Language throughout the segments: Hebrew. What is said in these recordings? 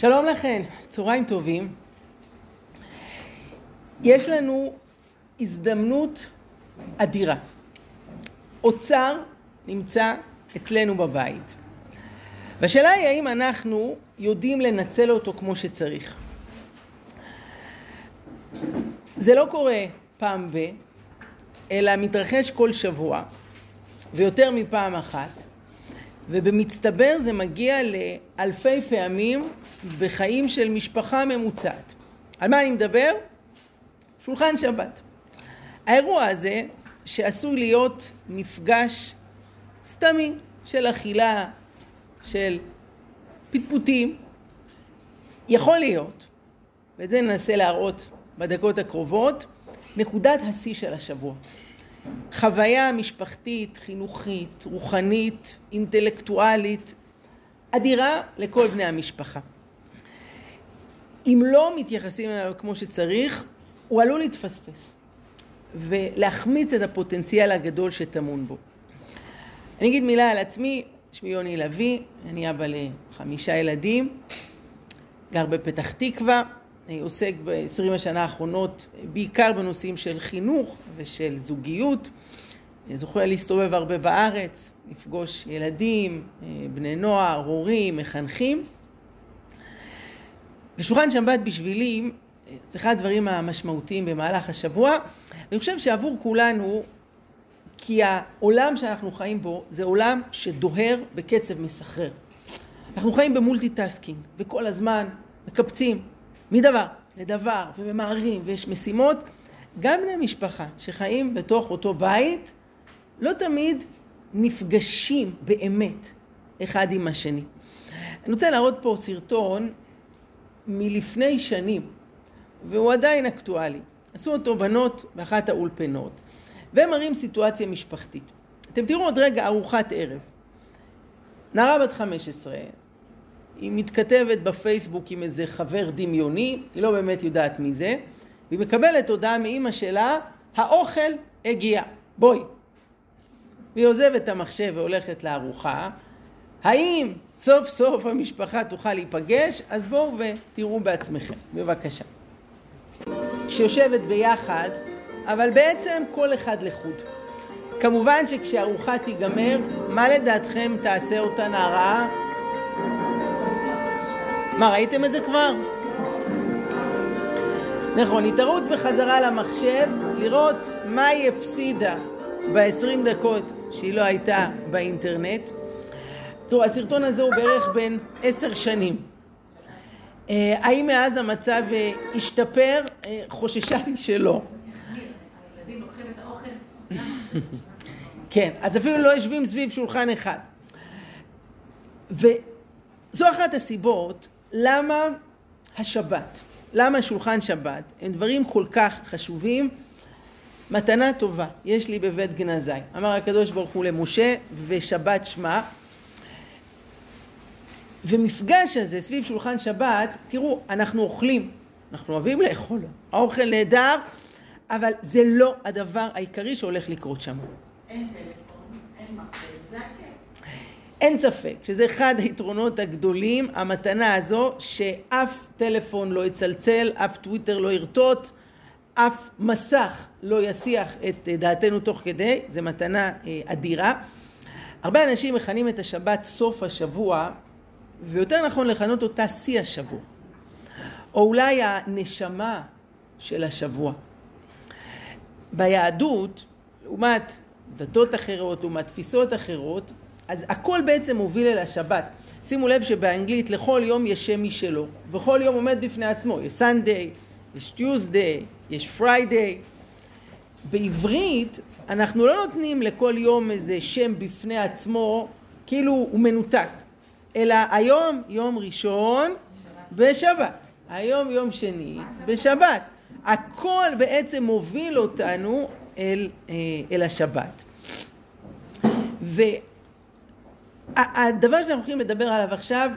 שלום לכן, צהריים טובים. יש לנו הזדמנות אדירה. אוצר נמצא אצלנו בבית. והשאלה היא האם אנחנו יודעים לנצל אותו כמו שצריך. זה לא קורה פעם ב, אלא מתרחש כל שבוע, ויותר מפעם אחת, ובמצטבר זה מגיע לאלפי פעמים בחיים של משפחה ממוצעת. על מה אני מדבר? שולחן שבת. האירוע הזה, שעשוי להיות מפגש סתמי של אכילה, של פטפוטים, יכול להיות, ואת זה ננסה להראות בדקות הקרובות, נקודת השיא של השבוע. חוויה משפחתית, חינוכית, רוחנית, אינטלקטואלית, אדירה לכל בני המשפחה. אם לא מתייחסים אליו כמו שצריך, הוא עלול להתפספס ולהחמיץ את הפוטנציאל הגדול שטמון בו. אני אגיד מילה על עצמי, שמי יוני לביא, אני אבא לחמישה ילדים, גר בפתח תקווה, עוסק ב-20 השנה האחרונות בעיקר בנושאים של חינוך ושל זוגיות, זוכה להסתובב הרבה בארץ, לפגוש ילדים, בני נוער, הורים, מחנכים. ושולחן שבת בשבילי זה אחד הדברים המשמעותיים במהלך השבוע. אני חושב שעבור כולנו, כי העולם שאנחנו חיים בו זה עולם שדוהר בקצב מסחרר. אנחנו חיים ב multitasking, וכל הזמן מקפצים מדבר לדבר, וממהרים, ויש משימות. גם בני משפחה שחיים בתוך אותו בית, לא תמיד נפגשים באמת אחד עם השני. אני רוצה להראות פה סרטון מלפני שנים, והוא עדיין אקטואלי. עשו אותו בנות באחת האולפנות, והם מראים סיטואציה משפחתית. אתם תראו עוד רגע ארוחת ערב. נערה בת 15, היא מתכתבת בפייסבוק עם איזה חבר דמיוני, היא לא באמת יודעת מי זה, והיא מקבלת הודעה מאימא שלה, האוכל הגיע, בואי. והיא עוזבת את המחשב והולכת לארוחה. האם סוף סוף המשפחה תוכל להיפגש? אז בואו ותראו בעצמכם, בבקשה. שיושבת ביחד, אבל בעצם כל אחד לחוד. כמובן שכשהארוחה תיגמר, מה לדעתכם תעשה אותה נערה? מה, ראיתם את זה כבר? נכון, התערות בחזרה למחשב, לראות מה היא הפסידה ב-20 דקות שהיא לא הייתה באינטרנט. תראו, הסרטון הזה הוא בערך בין עשר שנים. אה, האם מאז המצב אה, השתפר? אה, חוששה לי שלא. כן, אז אפילו לא יושבים סביב שולחן אחד. וזו אחת הסיבות למה השבת, למה שולחן שבת, הם דברים כל כך חשובים. מתנה טובה יש לי בבית גנזי, אמר הקדוש ברוך הוא למשה ושבת שמה. ומפגש הזה סביב שולחן שבת, תראו, אנחנו אוכלים, אנחנו אוהבים לאכול, האוכל נהדר, אבל זה לא הדבר העיקרי שהולך לקרות שם. אין טלפון, אין מחשב, זה הכיף. אין ספק שזה אחד היתרונות הגדולים, המתנה הזו, שאף טלפון לא יצלצל, אף טוויטר לא ירטוט, אף מסך לא יסיח את דעתנו תוך כדי, זו מתנה אה, אדירה. הרבה אנשים מכנים את השבת סוף השבוע, ויותר נכון לכנות אותה שיא השבוע, או אולי הנשמה של השבוע. ביהדות, לעומת דתות אחרות, לעומת תפיסות אחרות, אז הכל בעצם מוביל אל השבת. שימו לב שבאנגלית לכל יום יש שם משלו, וכל יום עומד בפני עצמו. יש Sunday, יש Tuesday, יש Friday. בעברית אנחנו לא נותנים לכל יום איזה שם בפני עצמו, כאילו הוא מנותק, אלא היום יום ראשון בשבת, היום יום שני בשבת. הכל בעצם מוביל אותנו אל, אה, אל השבת. והדבר שאנחנו הולכים לדבר עליו עכשיו,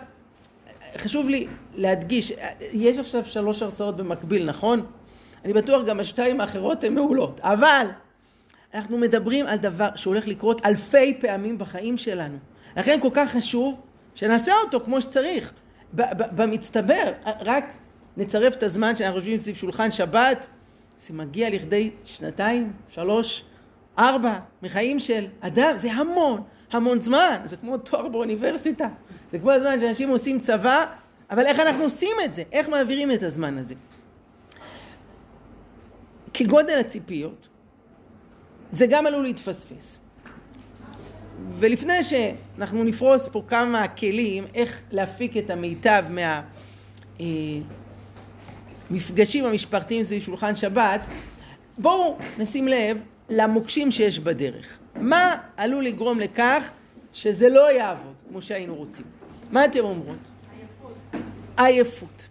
חשוב לי להדגיש, יש עכשיו שלוש הרצאות במקביל, נכון? אני בטוח גם השתיים האחרות הן מעולות, אבל אנחנו מדברים על דבר שהולך לקרות אלפי פעמים בחיים שלנו. לכן כל כך חשוב שנעשה אותו כמו שצריך. במצטבר, רק נצרף את הזמן שאנחנו יושבים סביב שולחן שבת, זה מגיע לכדי שנתיים, שלוש, ארבע, מחיים של אדם, זה המון, המון זמן, זה כמו תואר באוניברסיטה, זה כמו הזמן שאנשים עושים צבא, אבל איך אנחנו עושים את זה? איך מעבירים את הזמן הזה? כגודל הציפיות, זה גם עלול להתפספס. ולפני שאנחנו נפרוס פה כמה כלים איך להפיק את המיטב מהמפגשים המשפחתיים סביב שולחן שבת, בואו נשים לב למוקשים שיש בדרך. מה עלול לגרום לכך שזה לא יעבוד כמו שהיינו רוצים? מה אתם אומרות? עייפות. עייפות.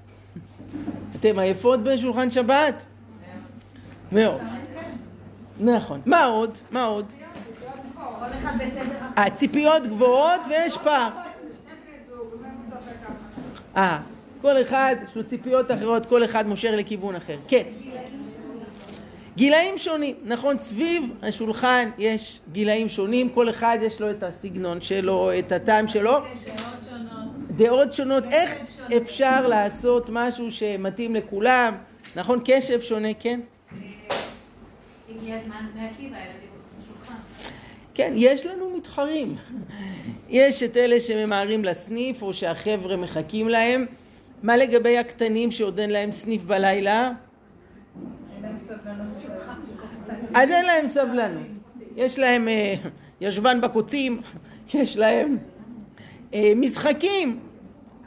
אתם עייפות בשולחן שבת? מאוד. נכון. מה עוד? מה עוד? הציפיות גבוהות ויש פער. אה, כל אחד יש לו ציפיות אחרות, כל אחד מושך לכיוון אחר. כן. גילאים שונים, נכון, סביב השולחן יש גילאים שונים, כל אחד יש לו את הסגנון שלו, את הטעם שלו. דעות שונות, איך אפשר לעשות משהו שמתאים לכולם, נכון, קשב שונה, כן? הגיע הזמן כן, יש לנו מתחרים. יש את אלה שממהרים לסניף או שהחבר'ה מחכים להם. מה לגבי הקטנים שעוד אין להם סניף בלילה? אז אין להם סבלנות. יש להם אה, ישבן בקוצים, יש להם אה, משחקים.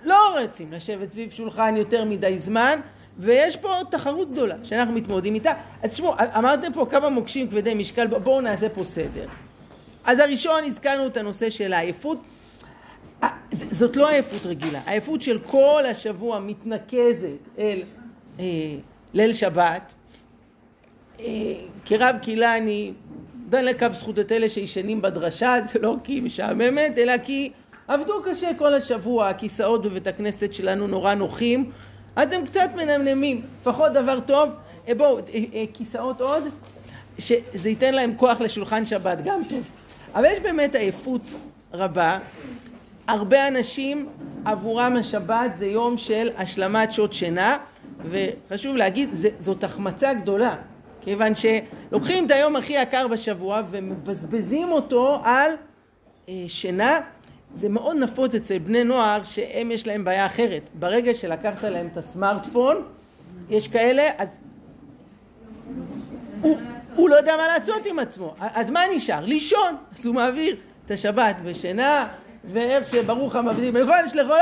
לא רוצים לשבת סביב שולחן יותר מדי זמן, ויש פה תחרות גדולה שאנחנו מתמודדים איתה. אז תשמעו, אמרתם פה כמה מוקשים כבדי משקל, בואו נעשה פה סדר. אז הראשון הזכרנו את הנושא של העייפות. אה, זאת לא עייפות רגילה, העייפות של כל השבוע מתנקזת אל אה, ליל שבת. אה, כרב קהילה אני דן לקו זכות את אלה שישנים בדרשה, זה לא כי היא משעממת, אלא כי עבדו קשה כל השבוע, הכיסאות בבית הכנסת שלנו נורא נוחים, אז הם קצת מנמנמים, לפחות דבר טוב, אה, בואו, אה, כיסאות עוד, שזה ייתן להם כוח לשולחן שבת, גם טוב. אבל יש באמת עייפות רבה. הרבה אנשים עבורם השבת זה יום של השלמת שעות שינה וחשוב להגיד זה, זאת החמצה גדולה כיוון שלוקחים את היום הכי יקר בשבוע ומבזבזים אותו על אה, שינה זה מאוד נפוץ אצל בני נוער שהם יש להם בעיה אחרת ברגע שלקחת להם את הסמארטפון יש כאלה אז הוא, הוא לא יודע מה לעשות עם עצמו. אז מה נשאר? לישון. אז הוא מעביר את השבת בשינה, ואיך שברוך המבדיל בין כל שלחו,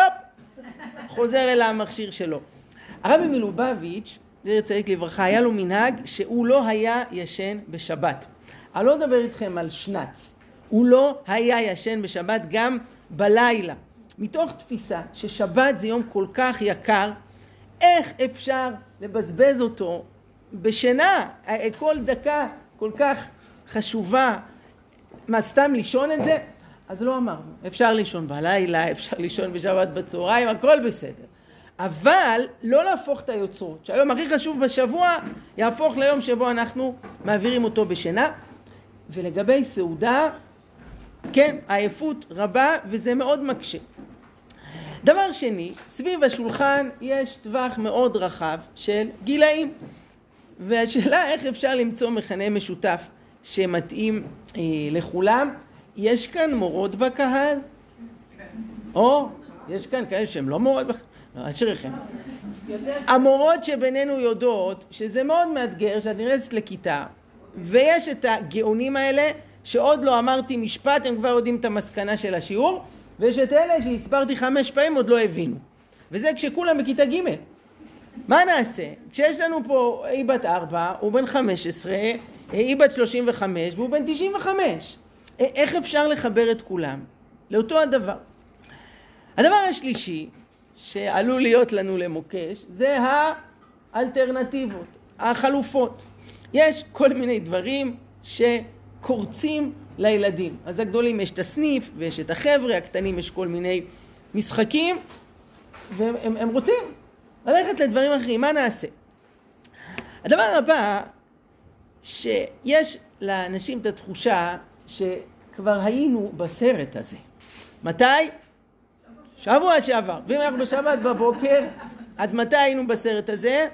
חוזר אל המכשיר שלו. הרבי מלובביץ', זכר צדיק לברכה, היה לו מנהג שהוא לא היה ישן בשבת. אני לא מדבר איתכם על שנץ. הוא לא היה ישן בשבת גם בלילה. מתוך תפיסה ששבת זה יום כל כך יקר, איך אפשר לבזבז אותו בשינה, כל דקה כל כך חשובה, מה סתם לישון את זה? אז לא אמרנו, אפשר לישון בלילה, אפשר לישון בשבת בצהריים, הכל בסדר. אבל לא להפוך את היוצרות, שהיום הכי חשוב בשבוע יהפוך ליום שבו אנחנו מעבירים אותו בשינה. ולגבי סעודה, כן, עייפות רבה וזה מאוד מקשה. דבר שני, סביב השולחן יש טווח מאוד רחב של גילאים. והשאלה איך אפשר למצוא מכנה משותף שמתאים אה, לכולם. יש כאן מורות בקהל? או, יש כאן כאלה שהן לא מורות בקהל? לא, אשריכם. המורות שבינינו יודעות שזה מאוד מאתגר שאת נכנסת לכיתה ויש את הגאונים האלה שעוד לא אמרתי משפט הם כבר יודעים את המסקנה של השיעור ויש את אלה שהסברתי חמש פעמים עוד לא הבינו וזה כשכולם בכיתה ג' מה נעשה? כשיש לנו פה היא בת ארבע, הוא בן חמש עשרה, היא בת שלושים וחמש והוא בן תשעים וחמש. איך אפשר לחבר את כולם? לאותו הדבר. הדבר השלישי שעלול להיות לנו למוקש זה האלטרנטיבות, החלופות. יש כל מיני דברים שקורצים לילדים. אז הגדולים יש את הסניף ויש את החבר'ה, הקטנים יש כל מיני משחקים והם הם, רוצים ללכת לדברים אחרים, מה נעשה? הדבר הבא, שיש לאנשים את התחושה שכבר היינו בסרט הזה. מתי? שבוע שעבר. ואם אנחנו בשבת בבוקר, אז מתי היינו בסרט הזה?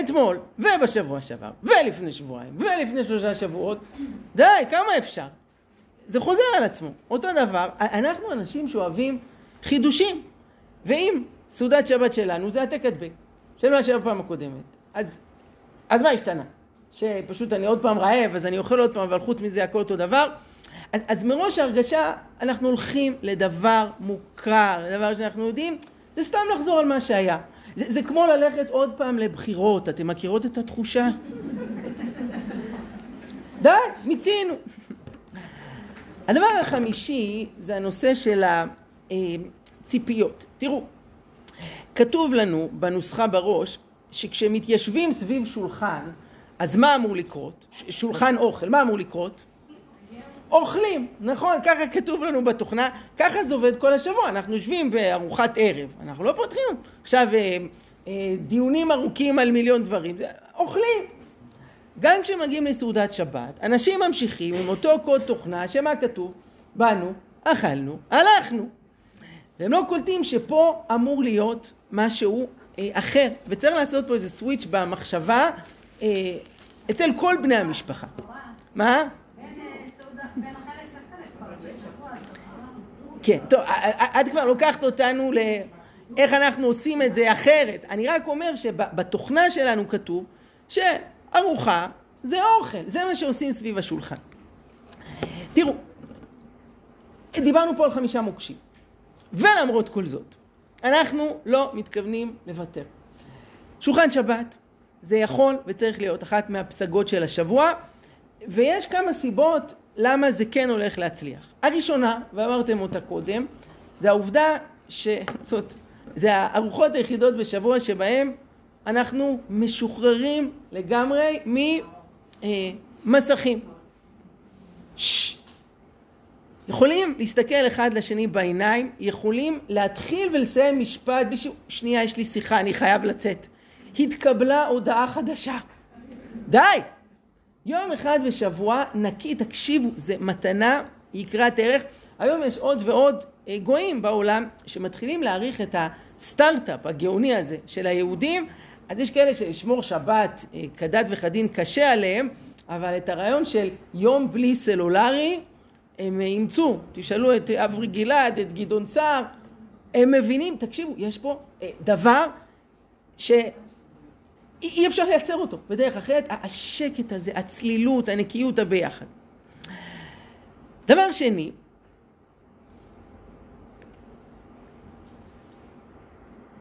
אתמול, ובשבוע שעבר, ולפני שבועיים, ולפני שלושה שבועות. די, כמה אפשר? זה חוזר על עצמו. אותו דבר, אנחנו אנשים שאוהבים חידושים. ואם סעודת שבת שלנו זה העתק הדבק, של מה שהיה בפעם הקודמת, אז, אז מה השתנה? שפשוט אני עוד פעם רעב, אז אני אוכל עוד פעם, אבל חוץ מזה הכל אותו דבר. אז, אז מראש ההרגשה, אנחנו הולכים לדבר מוכר, לדבר שאנחנו יודעים, זה סתם לחזור על מה שהיה. זה, זה כמו ללכת עוד פעם לבחירות, אתם מכירות את התחושה? די, מיצינו. הדבר החמישי זה הנושא של הציפיות. תראו, כתוב לנו בנוסחה בראש שכשמתיישבים סביב שולחן, אז מה אמור לקרות? שולחן אוכל, מה אמור לקרות? אוכלים, נכון, ככה כתוב לנו בתוכנה, ככה זה עובד כל השבוע, אנחנו יושבים בארוחת ערב, אנחנו לא פותחים עכשיו אה, אה, דיונים ארוכים על מיליון דברים, אוכלים. גם כשמגיעים לסעודת שבת, אנשים ממשיכים עם אותו קוד תוכנה, שמה כתוב? באנו, אכלנו, הלכנו. והם לא קולטים שפה אמור להיות משהו אה, אחר, וצריך לעשות פה איזה סוויץ' במחשבה אה, אצל כל בני המשפחה. מה? כן, טוב, את כבר לוקחת אותנו לאיך אנחנו עושים את זה אחרת. אני רק אומר שבתוכנה שלנו כתוב שארוחה זה אוכל, זה מה שעושים סביב השולחן. תראו, דיברנו פה על חמישה מוקשים, ולמרות כל זאת, אנחנו לא מתכוונים לוותר. שולחן שבת זה יכול וצריך להיות אחת מהפסגות של השבוע, ויש כמה סיבות למה זה כן הולך להצליח. הראשונה, ואמרתם אותה קודם, זה העובדה ש... זאת זה הארוחות היחידות בשבוע שבהם אנחנו משוחררים לגמרי ממסכים. ששש. יכולים להסתכל אחד לשני בעיניים, יכולים להתחיל ולסיים משפט, בשביל... שנייה יש לי שיחה, אני חייב לצאת. התקבלה הודעה חדשה. די! יום אחד בשבוע נקי, תקשיבו, זה מתנה יקרת ערך. היום יש עוד ועוד אה, גויים בעולם שמתחילים להעריך את הסטארט-אפ הגאוני הזה של היהודים. אז יש כאלה שלשמור שבת אה, כדת וכדין קשה עליהם, אבל את הרעיון של יום בלי סלולרי הם אימצו. תשאלו את אברי גלעד, את גדעון סער, הם מבינים, תקשיבו, יש פה אה, דבר ש... אי אפשר לייצר אותו בדרך אחרת, השקט הזה, הצלילות, הנקיות הביחד. דבר שני,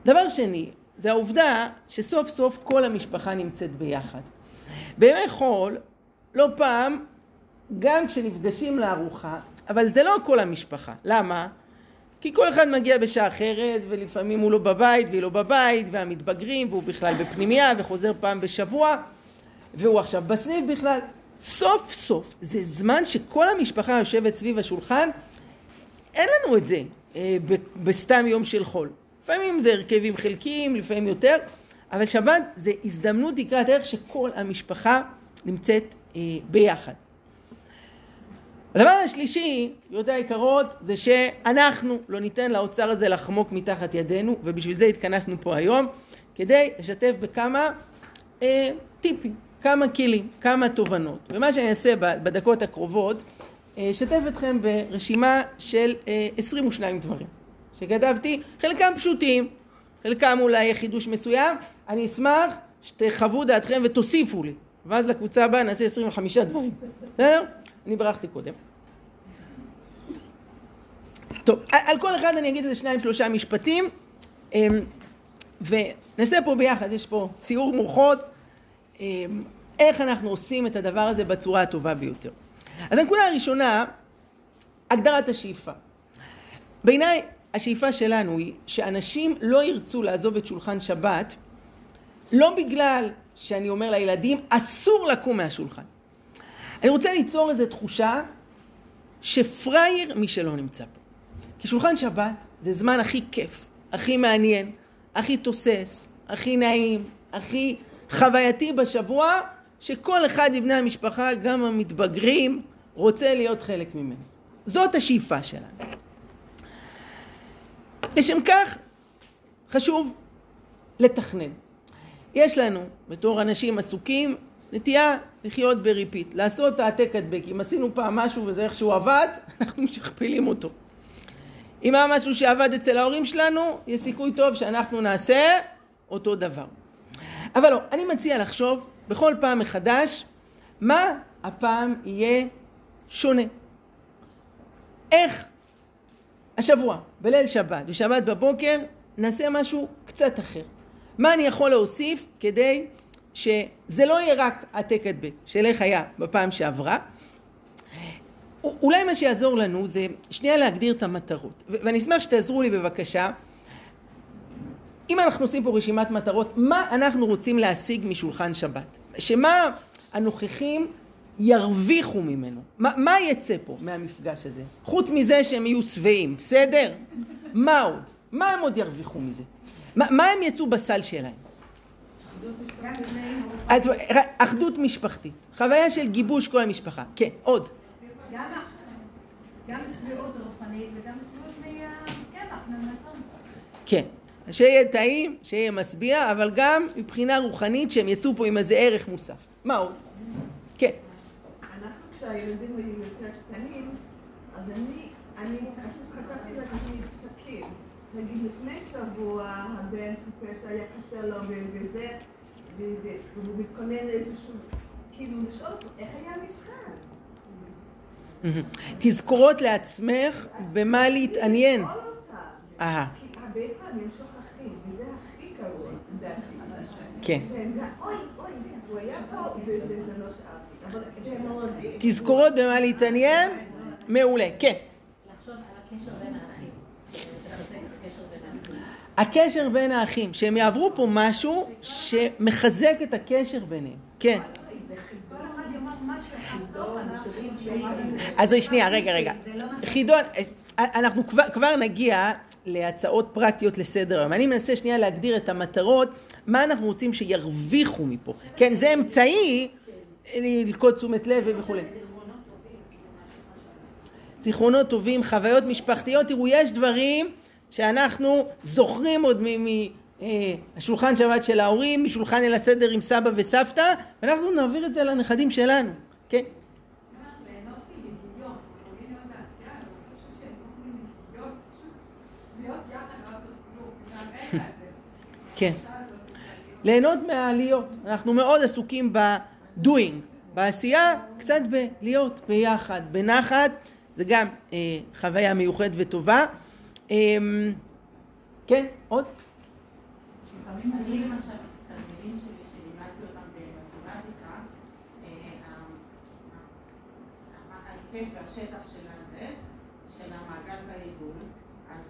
דבר שני, זה העובדה שסוף סוף כל המשפחה נמצאת ביחד. בימי חול, לא פעם, גם כשנפגשים לארוחה, אבל זה לא כל המשפחה. למה? כי כל אחד מגיע בשעה אחרת, ולפעמים הוא לא בבית והיא לא בבית, והמתבגרים, והוא בכלל בפנימייה, וחוזר פעם בשבוע, והוא עכשיו בסניף בכלל. סוף סוף, זה זמן שכל המשפחה יושבת סביב השולחן, אין לנו את זה אה, בסתם יום של חול. לפעמים זה הרכבים חלקיים, לפעמים יותר, אבל שבת זה הזדמנות לקראת ערך שכל המשפחה נמצאת אה, ביחד. הדבר השלישי, גבירותי היקרות, זה שאנחנו לא ניתן לאוצר הזה לחמוק מתחת ידינו, ובשביל זה התכנסנו פה היום, כדי לשתף בכמה אה, טיפים, כמה כלים, כמה תובנות. ומה שאני אעשה בדקות הקרובות, אה, אשתף אתכם ברשימה של אה, 22 דברים שכתבתי, חלקם פשוטים, חלקם אולי חידוש מסוים, אני אשמח שתחוו דעתכם ותוסיפו לי, ואז לקבוצה הבאה נעשה 25 דברים, בסדר? אני ברחתי קודם. טוב, על כל אחד אני אגיד איזה שניים שלושה משפטים אמ, ונעשה פה ביחד, יש פה סיור מוחות אמ, איך אנחנו עושים את הדבר הזה בצורה הטובה ביותר. אז הנקודה הראשונה, הגדרת השאיפה. בעיניי השאיפה שלנו היא שאנשים לא ירצו לעזוב את שולחן שבת לא בגלל שאני אומר לילדים אסור לקום מהשולחן. אני רוצה ליצור איזו תחושה שפראייר מי שלא נמצא פה. כי שולחן שבת זה זמן הכי כיף, הכי מעניין, הכי תוסס, הכי נעים, הכי חווייתי בשבוע, שכל אחד מבני המשפחה, גם המתבגרים, רוצה להיות חלק ממנו. זאת השאיפה שלנו. לשם כך חשוב לתכנן. יש לנו, בתור אנשים עסוקים, נטייה לחיות בריפיט, לעשות העתק הדבק. אם עשינו פעם משהו וזה איכשהו עבד, אנחנו משכפלים אותו. אם היה משהו שעבד אצל ההורים שלנו, יש סיכוי טוב שאנחנו נעשה אותו דבר. אבל לא, אני מציע לחשוב בכל פעם מחדש, מה הפעם יהיה שונה. איך השבוע, בליל שבת, בשבת בבוקר, נעשה משהו קצת אחר. מה אני יכול להוסיף כדי שזה לא יהיה רק העתק הדבק של איך היה בפעם שעברה. אולי מה שיעזור לנו זה שנייה להגדיר את המטרות. ואני אשמח שתעזרו לי בבקשה. אם אנחנו עושים פה רשימת מטרות, מה אנחנו רוצים להשיג משולחן שבת? שמה הנוכחים ירוויחו ממנו? מה, מה יצא פה מהמפגש הזה? חוץ מזה שהם יהיו שבעים, בסדר? מה עוד? מה הם עוד ירוויחו מזה? מה, מה הם יצאו בסל שלהם? אז אחדות משפחתית, חוויה של גיבוש כל המשפחה. כן, עוד. גם שביעות רוחנית וגם שביעות מהקמח, מהמזון. כן. שיהיה טעים, שיהיה משביע, אבל גם מבחינה רוחנית שהם יצאו פה עם איזה ערך מוסף. מה עוד? כן. אנחנו כשהילדים היו יותר קטנים, אז אני, אני כתבתי לעצמי פתקים. נגיד לפני שבוע הבן סיפר שהיה קשה לו וזה, והוא מתכונן לאיזשהו, כאילו לשאול אותו, איך היה המבחן? תזכורות לעצמך במה להתעניין. אהה, כי הרבה פעמים שוכחים, וזה הכי גרוע, לדעתי. כן. שהם גם, אוי, אוי, הוא היה פה, וזה לא שאלתי. תזכורות במה להתעניין? מעולה, כן. לחשוב על הקשר בין האחים. לחזק את הקשר בין האחים. הקשר בין האחים, שהם יעברו פה משהו שמחזק את הקשר ביניהם. כן. אז שנייה, רגע, רגע. חידון, אנחנו כבר נגיע להצעות פרקטיות לסדר היום. אני מנסה שנייה להגדיר את המטרות, מה אנחנו רוצים שירוויחו מפה. כן, זה אמצעי ללכוד תשומת לב וכולי. זיכרונות טובים, חוויות משפחתיות, תראו, יש דברים שאנחנו זוכרים עוד מהשולחן שבת של ההורים, משולחן אל הסדר עם סבא וסבתא, ואנחנו נעביר את זה לנכדים שלנו, כן? כן. ליהנות מהעליות. אנחנו מאוד עסוקים ב-doing, בעשייה, קצת בלהיות ביחד, בנחת, זה גם אה, חוויה מיוחדת וטובה. אה, כן, עוד? לפעמים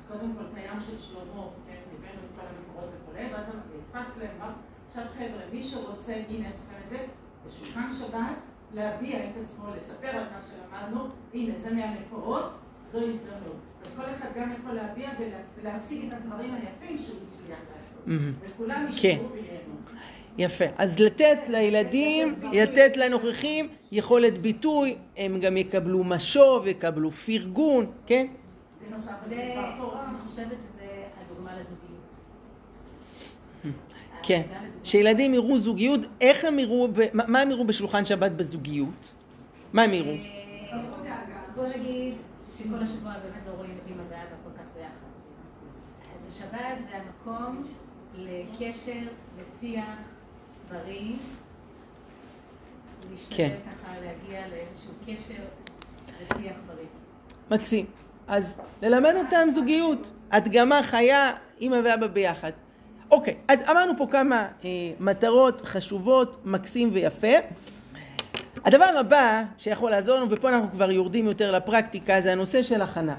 קודם כל את של שלמה, כן, הבאנו את כל המקורות וכולי, ואז הדפסתי להם, עכשיו חבר'ה, מי שרוצה, הנה יש לכם את זה, בשולחן שבת, להביע את עצמו, לספר על מה שלמדנו, הנה זה מהמקורות, זו הזדמנות. אז כל אחד גם יכול להביע ולה- ולהציג את הדברים היפים שהוא הצליח לעשות. וכולם כן. ישמעו וייהנו. יפה. אז לתת לילדים, לתת לנוכחים יכולת ביטוי, הם גם יקבלו משוב, יקבלו פרגון, כן? בנוסף זה, תורה. אני חושבת שזה הדוגמה לזוגיות. כן. גם לדוגמה- שילדים יראו זוגיות, איך הם יראו, מה הם יראו בשולחן שבת בזוגיות? מה הם יראו? אה, בוא נגיד שכל השבוע באמת לא רואים את אמא ואבא כל כך ביחד. אז השבת זה המקום לקשר ושיח בריא. להשתדל כן. ככה להגיע לאיזשהו קשר ושיח בריא. מקסים. אז ללמד אותם זוגיות, הדגמה חיה, אמא ואבא ביחד. אוקיי, אז אמרנו פה כמה אה, מטרות חשובות, מקסים ויפה. הדבר הבא שיכול לעזור לנו, ופה אנחנו כבר יורדים יותר לפרקטיקה, זה הנושא של הכנה.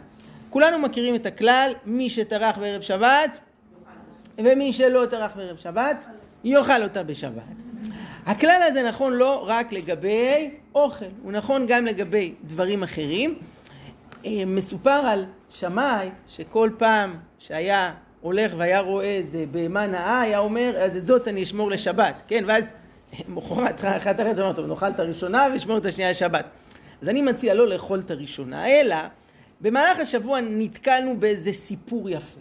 כולנו מכירים את הכלל, מי שטרח בערב שבת, ומי שלא טרח בערב שבת, יאכל אותה בשבת. הכלל הזה נכון לא רק לגבי אוכל, הוא נכון גם לגבי דברים אחרים. אה, מסופר על שמאי שכל פעם שהיה הולך והיה רואה איזה בהמה נאה, היה אומר, אז את זאת אני אשמור לשבת, כן? ואז מחרת אחת אחרת אמר, טוב, נאכל את הראשונה ונשמור את השנייה לשבת. אז אני מציע לא לאכול את הראשונה, אלא במהלך השבוע נתקלנו באיזה סיפור יפה.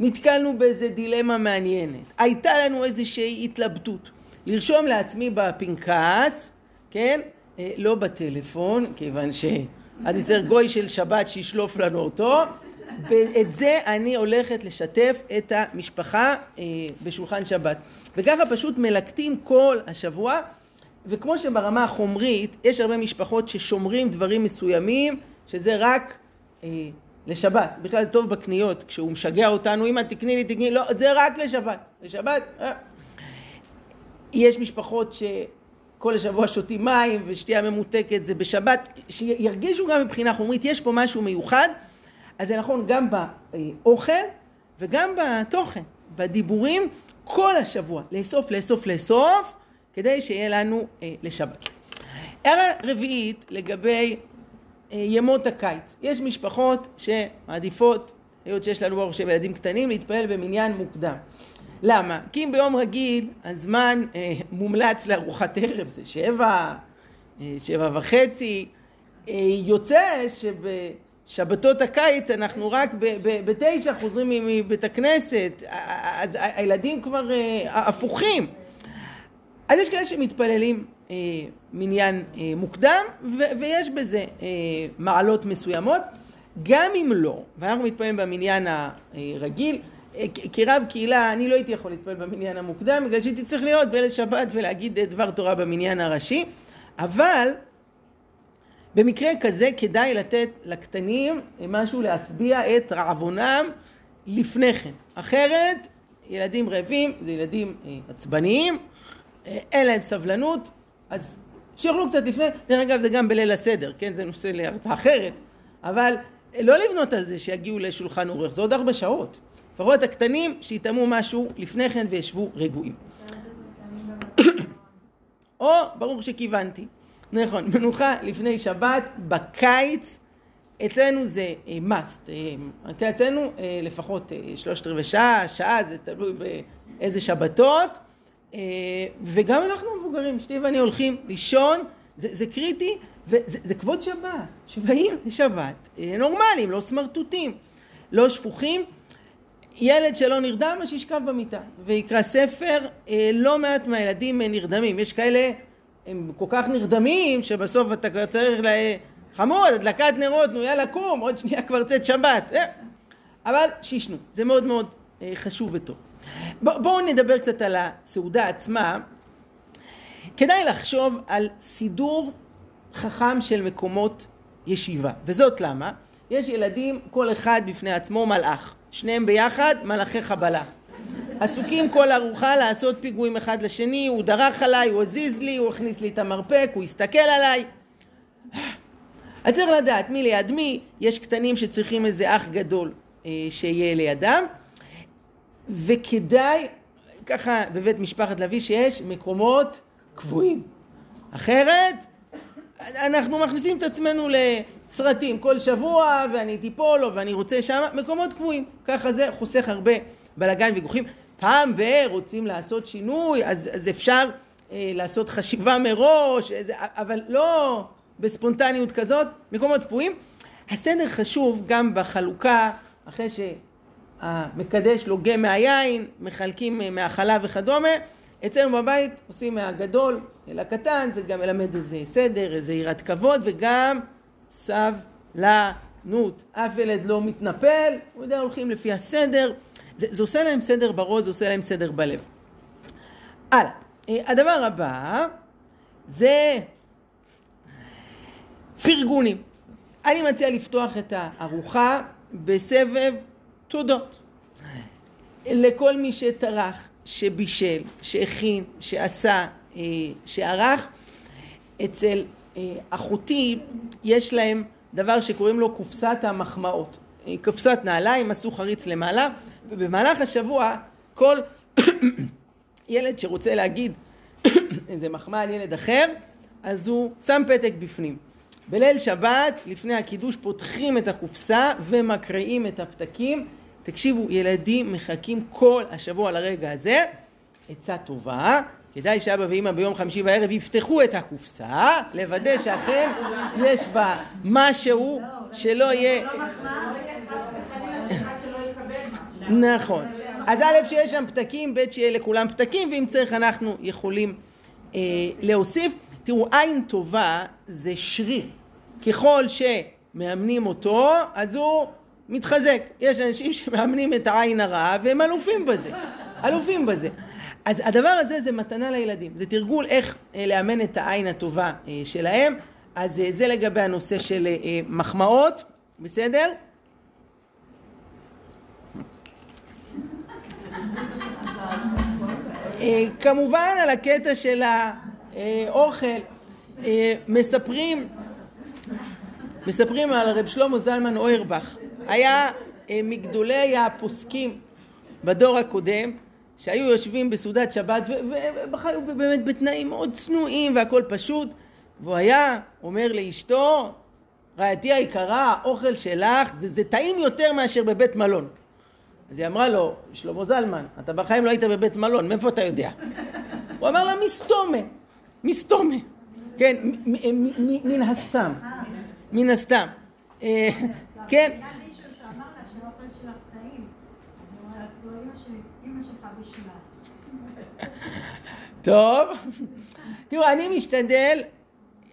נתקלנו באיזה דילמה מעניינת, הייתה לנו איזושהי התלבטות. לרשום לעצמי בפנקס, כן? אה, לא בטלפון, כיוון שעד יצר גוי של שבת שישלוף לנו אותו. את זה אני הולכת לשתף את המשפחה אה, בשולחן שבת. וככה פשוט מלקטים כל השבוע, וכמו שברמה החומרית, יש הרבה משפחות ששומרים דברים מסוימים, שזה רק אה, לשבת. בכלל זה טוב בקניות, כשהוא משגע אותנו, אמא תקני לי, תקני, לא, זה רק לשבת. לשבת, אה. יש משפחות שכל השבוע שותים מים ושתייה ממותקת זה בשבת, שירגישו גם מבחינה חומרית, יש פה משהו מיוחד, אז זה נכון גם באוכל וגם בתוכן, בדיבורים, כל השבוע, לאסוף, לאסוף, לאסוף, כדי שיהיה לנו אה, לשבת. הערה רביעית לגבי אה, ימות הקיץ. יש משפחות שמעדיפות, היות שיש לנו ברוך השם ילדים קטנים, להתפלל במניין מוקדם. למה? כי אם ביום רגיל הזמן אה, מומלץ לארוחת ערב זה שבע, אה, שבע וחצי, אה, יוצא שבשבתות הקיץ אנחנו רק בתשע חוזרים מבית הכנסת, אז הילדים כבר אה, הפוכים. אז יש כאלה שמתפללים אה, מניין אה, מוקדם ו- ויש בזה אה, מעלות מסוימות. גם אם לא, ואנחנו מתפללים במניין הרגיל, כרב קהילה אני לא הייתי יכול להתפלל במניין המוקדם בגלל שהייתי צריך להיות בליל שבת ולהגיד דבר תורה במניין הראשי אבל במקרה כזה כדאי לתת לקטנים משהו להשביע את רעבונם לפני כן אחרת ילדים רעבים זה ילדים עצבניים אין להם סבלנות אז שיאכלו קצת לפני דרך אגב זה גם בליל הסדר כן זה נושא להרצאה אחרת אבל לא לבנות על זה שיגיעו לשולחן אורך זה עוד ארבע שעות לפחות הקטנים שיטעמו משהו לפני כן וישבו רגועים. או, ברור שכיוונתי. נכון, מנוחה לפני שבת, בקיץ, אצלנו זה uh, must. Uh, אצלנו uh, לפחות שלושת רבעי שעה, שעה, זה תלוי באיזה שבתות. וגם אנחנו מבוגרים, אשתי ואני הולכים לישון, זה, זה קריטי, וזה זה כבוד שבת, שבאים לשבת, נורמליים, לא סמרטוטים, לא שפוכים. ילד שלא נרדם, אז שישכב במיטה ויקרא ספר, אה, לא מעט מהילדים נרדמים, יש כאלה, הם כל כך נרדמים שבסוף אתה צריך ל... חמוד, הדלקת נרות, נו יאללה קום, עוד שנייה כבר צאת שבת, אה. אבל שישנו, זה מאוד מאוד אה, חשוב וטוב. בואו נדבר קצת על הסעודה עצמה. כדאי לחשוב על סידור חכם של מקומות ישיבה, וזאת למה? יש ילדים, כל אחד בפני עצמו מלאך. שניהם ביחד מלאכי חבלה. עסוקים כל ארוחה לעשות פיגועים אחד לשני, הוא דרך עליי, הוא הזיז לי, הוא הכניס לי את המרפק, הוא הסתכל עליי. אז צריך לדעת מי ליד מי, יש קטנים שצריכים איזה אח גדול אה, שיהיה לידם, וכדאי, ככה בבית משפחת לביא שיש מקומות קבועים. אחרת אנחנו מכניסים את עצמנו לסרטים כל שבוע ואני תיפול לו ואני רוצה שם מקומות קבועים ככה זה חוסך הרבה בלאגן ויכוחים פעם ב- רוצים לעשות שינוי אז, אז אפשר אה, לעשות חשיבה מראש איזה, אבל לא בספונטניות כזאת מקומות קבועים הסדר חשוב גם בחלוקה אחרי שהמקדש לוגה מהיין מחלקים מהחלב וכדומה אצלנו בבית עושים מהגדול אל הקטן, זה גם מלמד איזה סדר, איזה יראת כבוד וגם סבלנות. אף ילד לא מתנפל, הוא יודע, הולכים לפי הסדר. זה, זה עושה להם סדר בראש, זה עושה להם סדר בלב. הלאה. הדבר הבא זה פרגונים. אני מציע לפתוח את הארוחה בסבב תודות. לכל מי שטרח, שבישל, שהכין, שעשה, אה, שערך. אצל אה, אחותי יש להם דבר שקוראים לו קופסת המחמאות. אה, קופסת נעליים, עשו חריץ למעלה, ובמהלך השבוע כל ילד שרוצה להגיד איזה מחמאה על ילד אחר, אז הוא שם פתק בפנים. בליל שבת, לפני הקידוש, פותחים את הקופסה ומקריאים את הפתקים. תקשיבו, ילדים מחכים כל השבוע לרגע הזה. עצה טובה, כדאי שאבא ואמא ביום חמישי בערב יפתחו את הקופסה, לוודא שאכן יש בה משהו שלא יהיה... נכון. אז א', שיהיה שם פתקים, ב', שיהיה לכולם פתקים, ואם צריך אנחנו יכולים אה, להוסיף. תראו, עין טובה זה שריר. ככל שמאמנים אותו, אז הוא מתחזק. יש אנשים שמאמנים את העין הרעה והם אלופים בזה. אלופים בזה. אז הדבר הזה זה מתנה לילדים. זה תרגול איך אה, לאמן את העין הטובה אה, שלהם. אז אה, זה לגבי הנושא של אה, מחמאות, בסדר? כמובן על הקטע של האוכל אה, מספרים מספרים על רב שלמה זלמן אוירבך. היה אה, מגדולי הפוסקים בדור הקודם שהיו יושבים בסעודת שבת וחיו באמת בתנאים מאוד צנועים והכל פשוט. והוא היה אומר לאשתו רעייתי היקרה האוכל שלך זה, זה טעים יותר מאשר בבית מלון אז היא אמרה לו, שלמה זלמן, אתה בחיים לא היית בבית מלון, מאיפה אתה יודע? הוא אמר לה, מסתומה, מסתומה. כן, מן הסתם, מן הסתם. אה, כן. בשלה. טוב, תראו, אני משתדל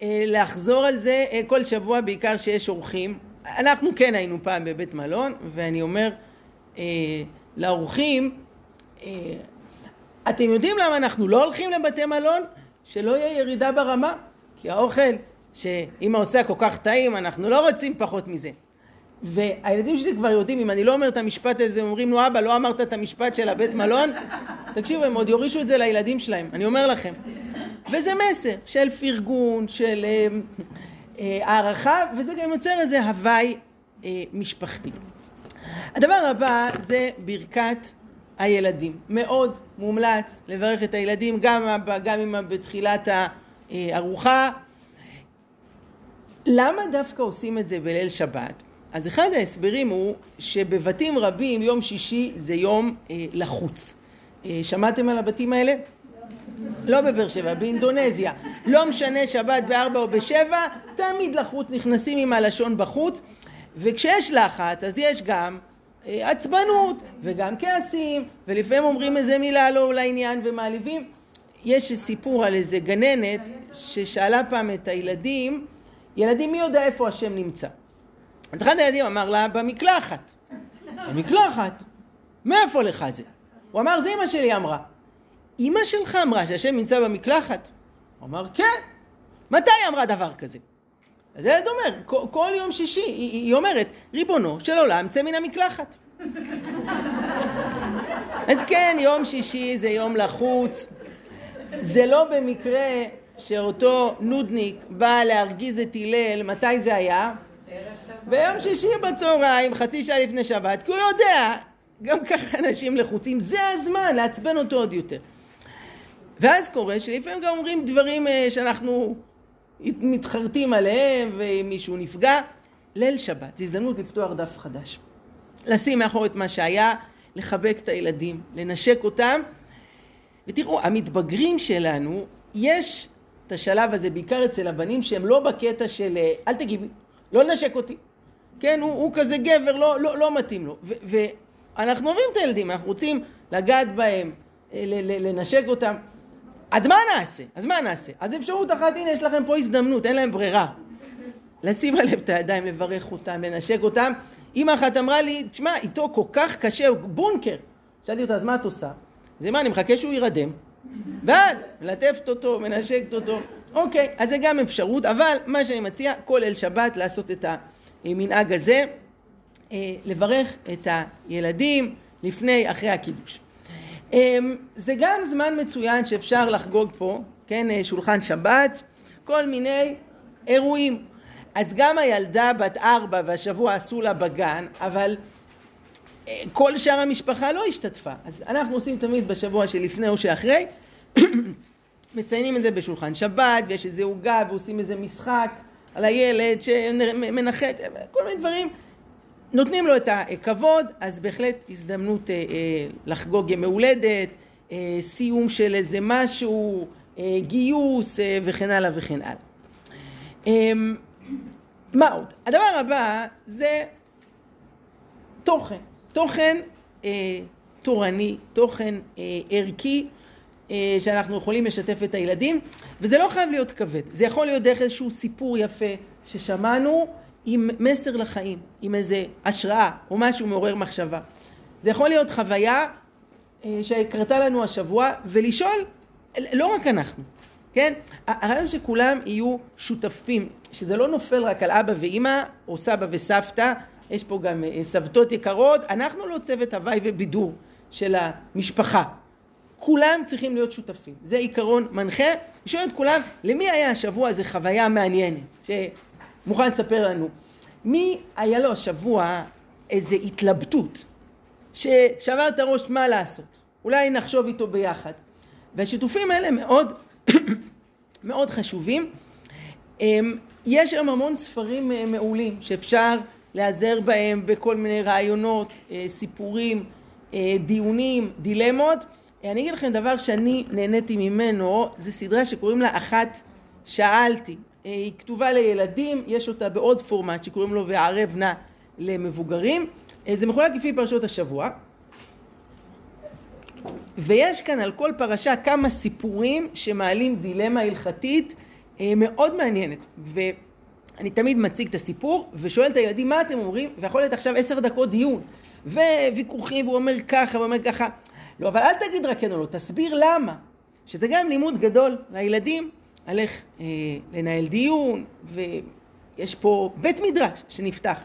אה, לחזור על זה אה, כל שבוע, בעיקר שיש אורחים. אנחנו כן היינו פעם בבית מלון, ואני אומר, לאורחים, אה, אתם יודעים למה אנחנו לא הולכים לבתי מלון? שלא יהיה ירידה ברמה, כי האוכל שאמא עושה כל כך טעים, אנחנו לא רוצים פחות מזה. והילדים שלי כבר יודעים, אם אני לא אומר את המשפט הזה, הם אומרים, נו אבא, לא אמרת את המשפט של הבית מלון? תקשיבו, הם עוד יורישו את זה לילדים שלהם, אני אומר לכם. וזה מסר של פרגון, של אה, אה, הערכה, וזה גם יוצר איזה הוואי אה, משפחתי. הדבר הבא זה ברכת הילדים. מאוד מומלץ לברך את הילדים, גם, גם אם בתחילת הארוחה. למה דווקא עושים את זה בליל שבת? אז אחד ההסברים הוא שבבתים רבים יום שישי זה יום אה, לחוץ. אה, שמעתם על הבתים האלה? לא בבאר שבע, באינדונזיה. לא משנה שבת בארבע או בשבע, תמיד לחוץ, נכנסים עם הלשון בחוץ. וכשיש לחץ אז יש גם אה, עצבנות וגם כעסים ולפעמים אומרים איזה מילה לא לעניין ומעליבים יש סיפור על איזה גננת ששאלה פעם את הילדים ילדים מי יודע איפה השם נמצא אז אחד הילדים אמר לה במקלחת במקלחת מאיפה לך זה? הוא אמר זה אמא שלי אמרה אמא שלך אמרה שהשם נמצא במקלחת? הוא אמר כן מתי היא אמרה דבר כזה? אז הילד אומר, כל, כל יום שישי, היא, היא אומרת, ריבונו של עולם, צא מן המקלחת. אז כן, יום שישי זה יום לחוץ. זה לא במקרה שאותו נודניק בא להרגיז את הלל, מתי זה היה? ביום שישי בצהריים, חצי שעה לפני שבת, כי הוא יודע, גם ככה אנשים לחוצים, זה הזמן לעצבן אותו עוד יותר. ואז קורה שלפעמים גם אומרים דברים אה, שאנחנו מתחרטים עליהם ומישהו נפגע. ליל שבת, זו הזדמנות לפתוח דף חדש. לשים מאחור את מה שהיה, לחבק את הילדים, לנשק אותם. ותראו, המתבגרים שלנו, יש את השלב הזה, בעיקר אצל הבנים, שהם לא בקטע של אל תגיבי, לא לנשק אותי. כן, הוא, הוא כזה גבר, לא, לא, לא מתאים לו. ו, ואנחנו אוהבים את הילדים, אנחנו רוצים לגעת בהם, לנשק אותם. אז מה נעשה? אז מה נעשה? אז אפשרות אחת, הנה יש לכם פה הזדמנות, אין להם ברירה. לשים עליהם את הידיים, לברך אותם, לנשק אותם. אמא אחת אמרה לי, תשמע, איתו כל כך קשה, הוא בונקר. שאלתי אותה, אז מה את עושה? זה מה, אני מחכה שהוא יירדם, ואז מלטפת אותו, מנשקת אותו. אוקיי, אז זה גם אפשרות, אבל מה שאני מציע, כל אל שבת לעשות את המנהג הזה, אה, לברך את הילדים לפני, אחרי הקידוש. אמ, זה גם זמן מצוין שאפשר לחגוג פה, כן, אה, שולחן שבת, כל מיני אירועים. אז גם הילדה בת ארבע והשבוע עשו לה בגן, אבל אה, כל שאר המשפחה לא השתתפה. אז אנחנו עושים תמיד בשבוע שלפני או שאחרי, מציינים את זה בשולחן שבת, ויש איזה עוגה, ועושים איזה משחק על הילד שמנחת, כל מיני דברים. נותנים לו את הכבוד, אז בהחלט הזדמנות אה, אה, לחגוג ימי הולדת, אה, סיום של איזה משהו, גיוס וכן הלאה וכן הלאה. אמ, מה עוד? הדבר הבא זה תוכן. תוכן אה, תורני, תוכן אה, ערכי אה, שאנחנו יכולים לשתף את הילדים וזה לא חייב להיות כבד, זה יכול להיות דרך איזשהו סיפור יפה ששמענו עם מסר לחיים, עם איזה השראה או משהו מעורר מחשבה. זה יכול להיות חוויה אה, שקרתה לנו השבוע ולשאול, לא רק אנחנו, כן? הרעיון שכולם יהיו שותפים, שזה לא נופל רק על אבא ואימא או סבא וסבתא, יש פה גם אה, סבתות יקרות, אנחנו לא צוות הוואי ובידור של המשפחה. כולם צריכים להיות שותפים, זה עיקרון מנחה. שואל את כולם, למי היה השבוע איזה חוויה מעניינת, שמוכן לספר לנו? מי היה לו השבוע איזה התלבטות, ששבר את הראש מה לעשות? אולי נחשוב איתו ביחד. והשיתופים האלה מאוד מאוד חשובים. אמ, יש היום המון ספרים אה, מעולים שאפשר להיעזר בהם בכל מיני רעיונות, אה, סיפורים, אה, דיונים, דילמות. אני אגיד לכם דבר שאני נהניתי ממנו, זו סדרה שקוראים לה אחת שאלתי. היא כתובה לילדים, יש אותה בעוד פורמט שקוראים לו וערב נא למבוגרים. זה מחולק לפי פרשות השבוע. ויש כאן על כל פרשה כמה סיפורים שמעלים דילמה הלכתית אה, מאוד מעניינת. ואני תמיד מציג את הסיפור ושואל את הילדים מה אתם אומרים, ויכול להיות עכשיו עשר דקות דיון, וויכוחים, והוא אומר ככה, והוא אומר ככה. לא, אבל אל תגיד רק כן או לא, תסביר למה. שזה גם לימוד גדול לילדים על איך אה, לנהל דיון, ויש פה בית מדרש שנפתח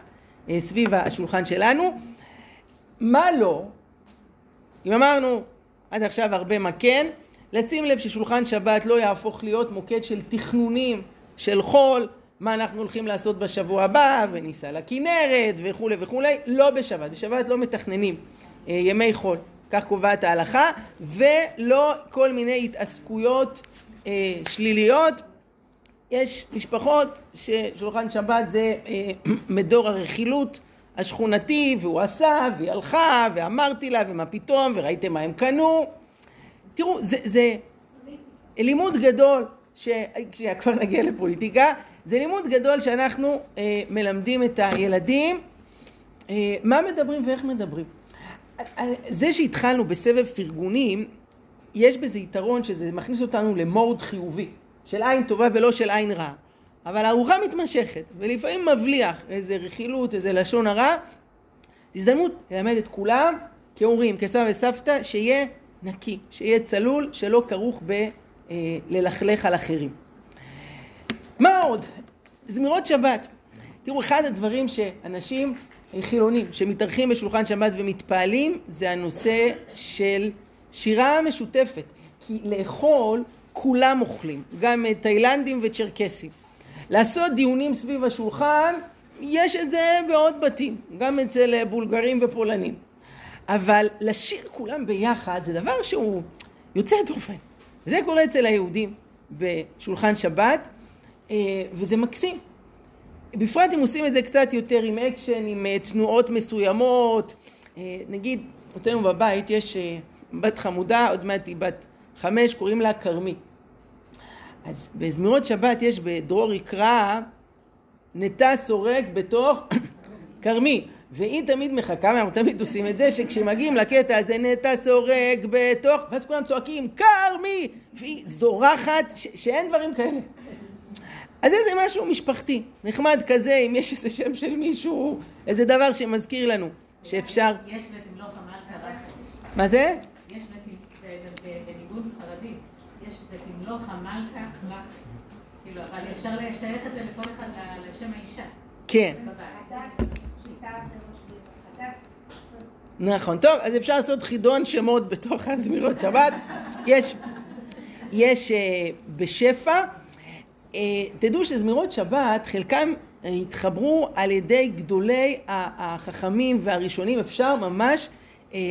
אה, סביב השולחן שלנו. מה לא? אם אמרנו עד עכשיו הרבה מה כן, לשים לב ששולחן שבת לא יהפוך להיות מוקד של תכנונים של חול, מה אנחנו הולכים לעשות בשבוע הבא, וניסע לכנרת וכולי וכולי, לא בשבת, בשבת לא מתכננים אה, ימי חול, כך קובעת ההלכה, ולא כל מיני התעסקויות אה, שליליות. יש משפחות ששולחן שבת זה אה, מדור הרכילות השכונתי, והוא עשה, והיא הלכה, ואמרתי לה, ומה פתאום, וראיתם מה הם קנו. תראו, זה, זה לימוד גדול, כשכבר נגיע לפוליטיקה, זה לימוד גדול שאנחנו אה, מלמדים את הילדים אה, מה מדברים ואיך מדברים. זה שהתחלנו בסבב פרגונים, יש בזה יתרון שזה מכניס אותנו למוד חיובי, של עין טובה ולא של עין רעה. אבל הארוחה מתמשכת, ולפעמים מבליח איזה רכילות, איזה לשון הרע. זו הזדמנות ללמד את כולם, כהורים, כסבא וסבתא, שיהיה נקי, שיהיה צלול, שלא כרוך בללכלך על אחרים. מה עוד? זמירות שבת. תראו, אחד הדברים שאנשים חילונים שמתארחים בשולחן שבת ומתפעלים, זה הנושא של שירה משותפת. כי לאכול כולם אוכלים, גם תאילנדים וצ'רקסים. לעשות דיונים סביב השולחן, יש את זה בעוד בתים, גם אצל בולגרים ופולנים. אבל לשיר כולם ביחד זה דבר שהוא יוצא דופן. זה קורה אצל היהודים בשולחן שבת, אה, וזה מקסים. בפרט אם עושים את זה קצת יותר עם אקשן, עם אה, תנועות מסוימות. אה, נגיד, אצלנו בבית יש בת חמודה, עוד מעט היא בת חמש, קוראים לה כרמי. אז בזמירות שבת יש בדרור יקרא נטע סורק בתוך כרמי והיא תמיד מחכה, אנחנו תמיד עושים את זה, שכשמגיעים לקטע הזה נטע סורק בתוך, ואז כולם צועקים כרמי, והיא זורחת, ש- שאין דברים כאלה. אז איזה משהו משפחתי, נחמד כזה, אם יש איזה שם של מישהו, איזה דבר שמזכיר לנו, שאפשר... יש ותמלוך המלכה רק מה זה? יש בניגוד ספרדי, יש ותמלוך המלכה לך. כאילו, אבל אפשר לשייך את זה לכל אחד לשם האישה. כן. נכון. טוב, אז אפשר לעשות חידון שמות בתוך הזמירות שבת. יש, יש uh, בשפע. Uh, תדעו שזמירות שבת, חלקם uh, התחברו על ידי גדולי החכמים והראשונים, אפשר ממש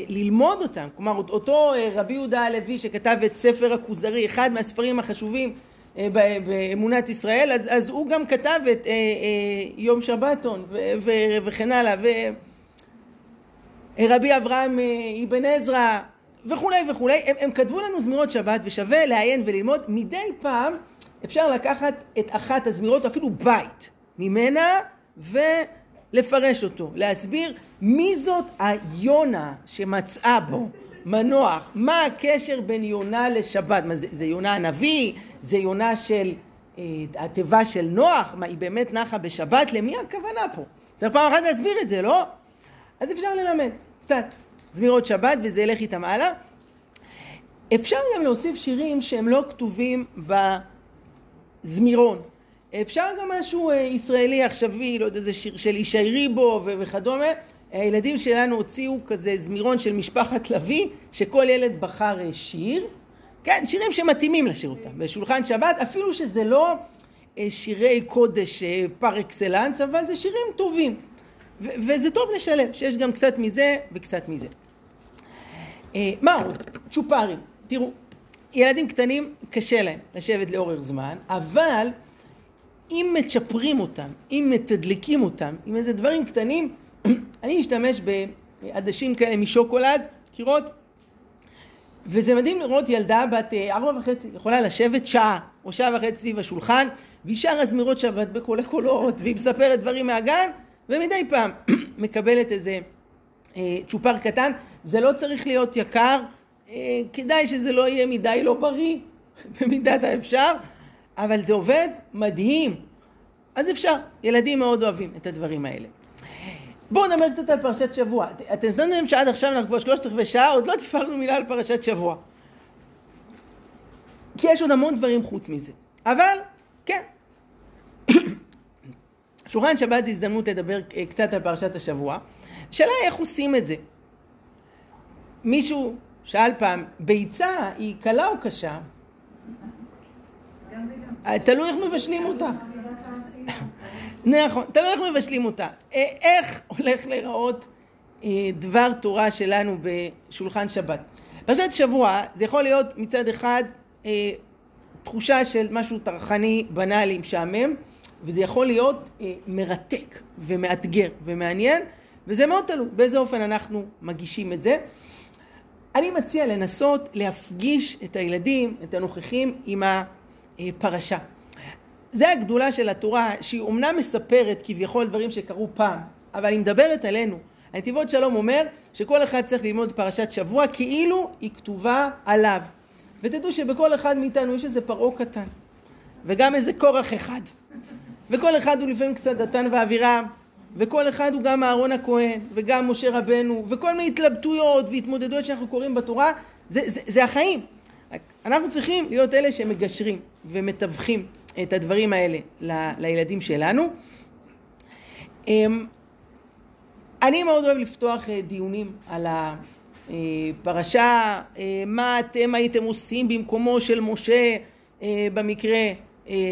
ללמוד אותם. כלומר, אותו uh, רבי יהודה הלוי שכתב את ספר הכוזרי, אחד מהספרים החשובים uh, באמונת ישראל, אז, אז הוא גם כתב את uh, uh, יום שבתון וכן הלאה. רבי אברהם אה, אבן עזרא וכולי וכולי, הם, הם כתבו לנו זמירות שבת ושווה לעיין וללמוד, מדי פעם אפשר לקחת את אחת הזמירות, אפילו בית ממנה, לפרש אותו, להסביר מי זאת היונה שמצאה בו מנוח, מה הקשר בין יונה לשבת, מה זה, זה יונה הנביא, זה יונה של אה, התיבה של נוח, מה היא באמת נחה בשבת, למי הכוונה פה? צריך פעם אחת להסביר את זה, לא? אז אפשר ללמד קצת זמירות שבת וזה ילך איתם הלאה. אפשר גם להוסיף שירים שהם לא כתובים בזמירון. אפשר גם משהו אה, ישראלי עכשווי, לא יודע, איזה שיר של ישי ריבו וכדומה. הילדים שלנו הוציאו כזה זמירון של משפחת לביא, שכל ילד בחר אה, שיר. כן, שירים שמתאימים לשירותם. בשולחן שבת, אפילו שזה לא אה, שירי קודש פר אקסלנס, אבל זה שירים טובים. ו- וזה טוב לשלב, שיש גם קצת מזה וקצת מזה. מה עוד? צ'ופרים. תראו, ילדים קטנים קשה להם לשבת לאורך זמן, אבל אם מצ'פרים אותם, אם מתדלקים אותם, עם איזה דברים קטנים, אני משתמש בעדשים כאלה משוקולד, קירות, וזה מדהים לראות ילדה בת אה, ארבע וחצי, יכולה לשבת שעה או שעה וחצי סביב השולחן, והיא שרה זמירות שבת בקולי קולות, והיא מספרת דברים מהגן, ומדי פעם מקבלת איזה אה, צ'ופר קטן. זה לא צריך להיות יקר, אה, כדאי שזה לא יהיה מדי לא בריא, במידת האפשר, אבל זה עובד מדהים. אז אפשר, ילדים מאוד אוהבים את הדברים האלה. בואו נדבר קצת על פרשת שבוע. אתם שמתם שעד עכשיו אנחנו כבר שלושת רבעי שעה, עוד לא דיברנו מילה על פרשת שבוע. כי יש עוד המון דברים חוץ מזה. אבל, כן. שולחן שבת זה הזדמנות לדבר אה, קצת על פרשת השבוע. השאלה היא איך עושים את זה. מישהו שאל פעם, ביצה היא קלה או קשה? תלוי איך מבשלים אותה. נכון, תלוי איך מבשלים אותה. אה, איך הולך להיראות אה, דבר תורה שלנו בשולחן שבת. פרשת שבוע זה יכול להיות מצד אחד אה, תחושה של משהו טרחני, בנאלי, משעמם, וזה יכול להיות מרתק ומאתגר ומעניין, וזה מאוד תלוי באיזה אופן אנחנו מגישים את זה. אני מציע לנסות להפגיש את הילדים, את הנוכחים, עם הפרשה. זה הגדולה של התורה, שהיא אומנם מספרת כביכול דברים שקרו פעם, אבל היא מדברת עלינו. הנתיבות שלום אומר שכל אחד צריך ללמוד פרשת שבוע כאילו היא כתובה עליו. ותדעו שבכל אחד מאיתנו יש איזה פרעה קטן, וגם איזה קורח אחד. וכל אחד הוא לפעמים קצת דתן ואבירם, וכל אחד הוא גם אהרון הכהן, וגם משה רבנו, וכל מיני התלבטויות והתמודדויות שאנחנו קוראים בתורה, זה, זה, זה החיים. אנחנו צריכים להיות אלה שמגשרים ומתווכים את הדברים האלה לילדים שלנו. אמ, אני מאוד אוהב לפתוח אה, דיונים על הפרשה, אה, מה אתם הייתם עושים במקומו של משה אה, במקרה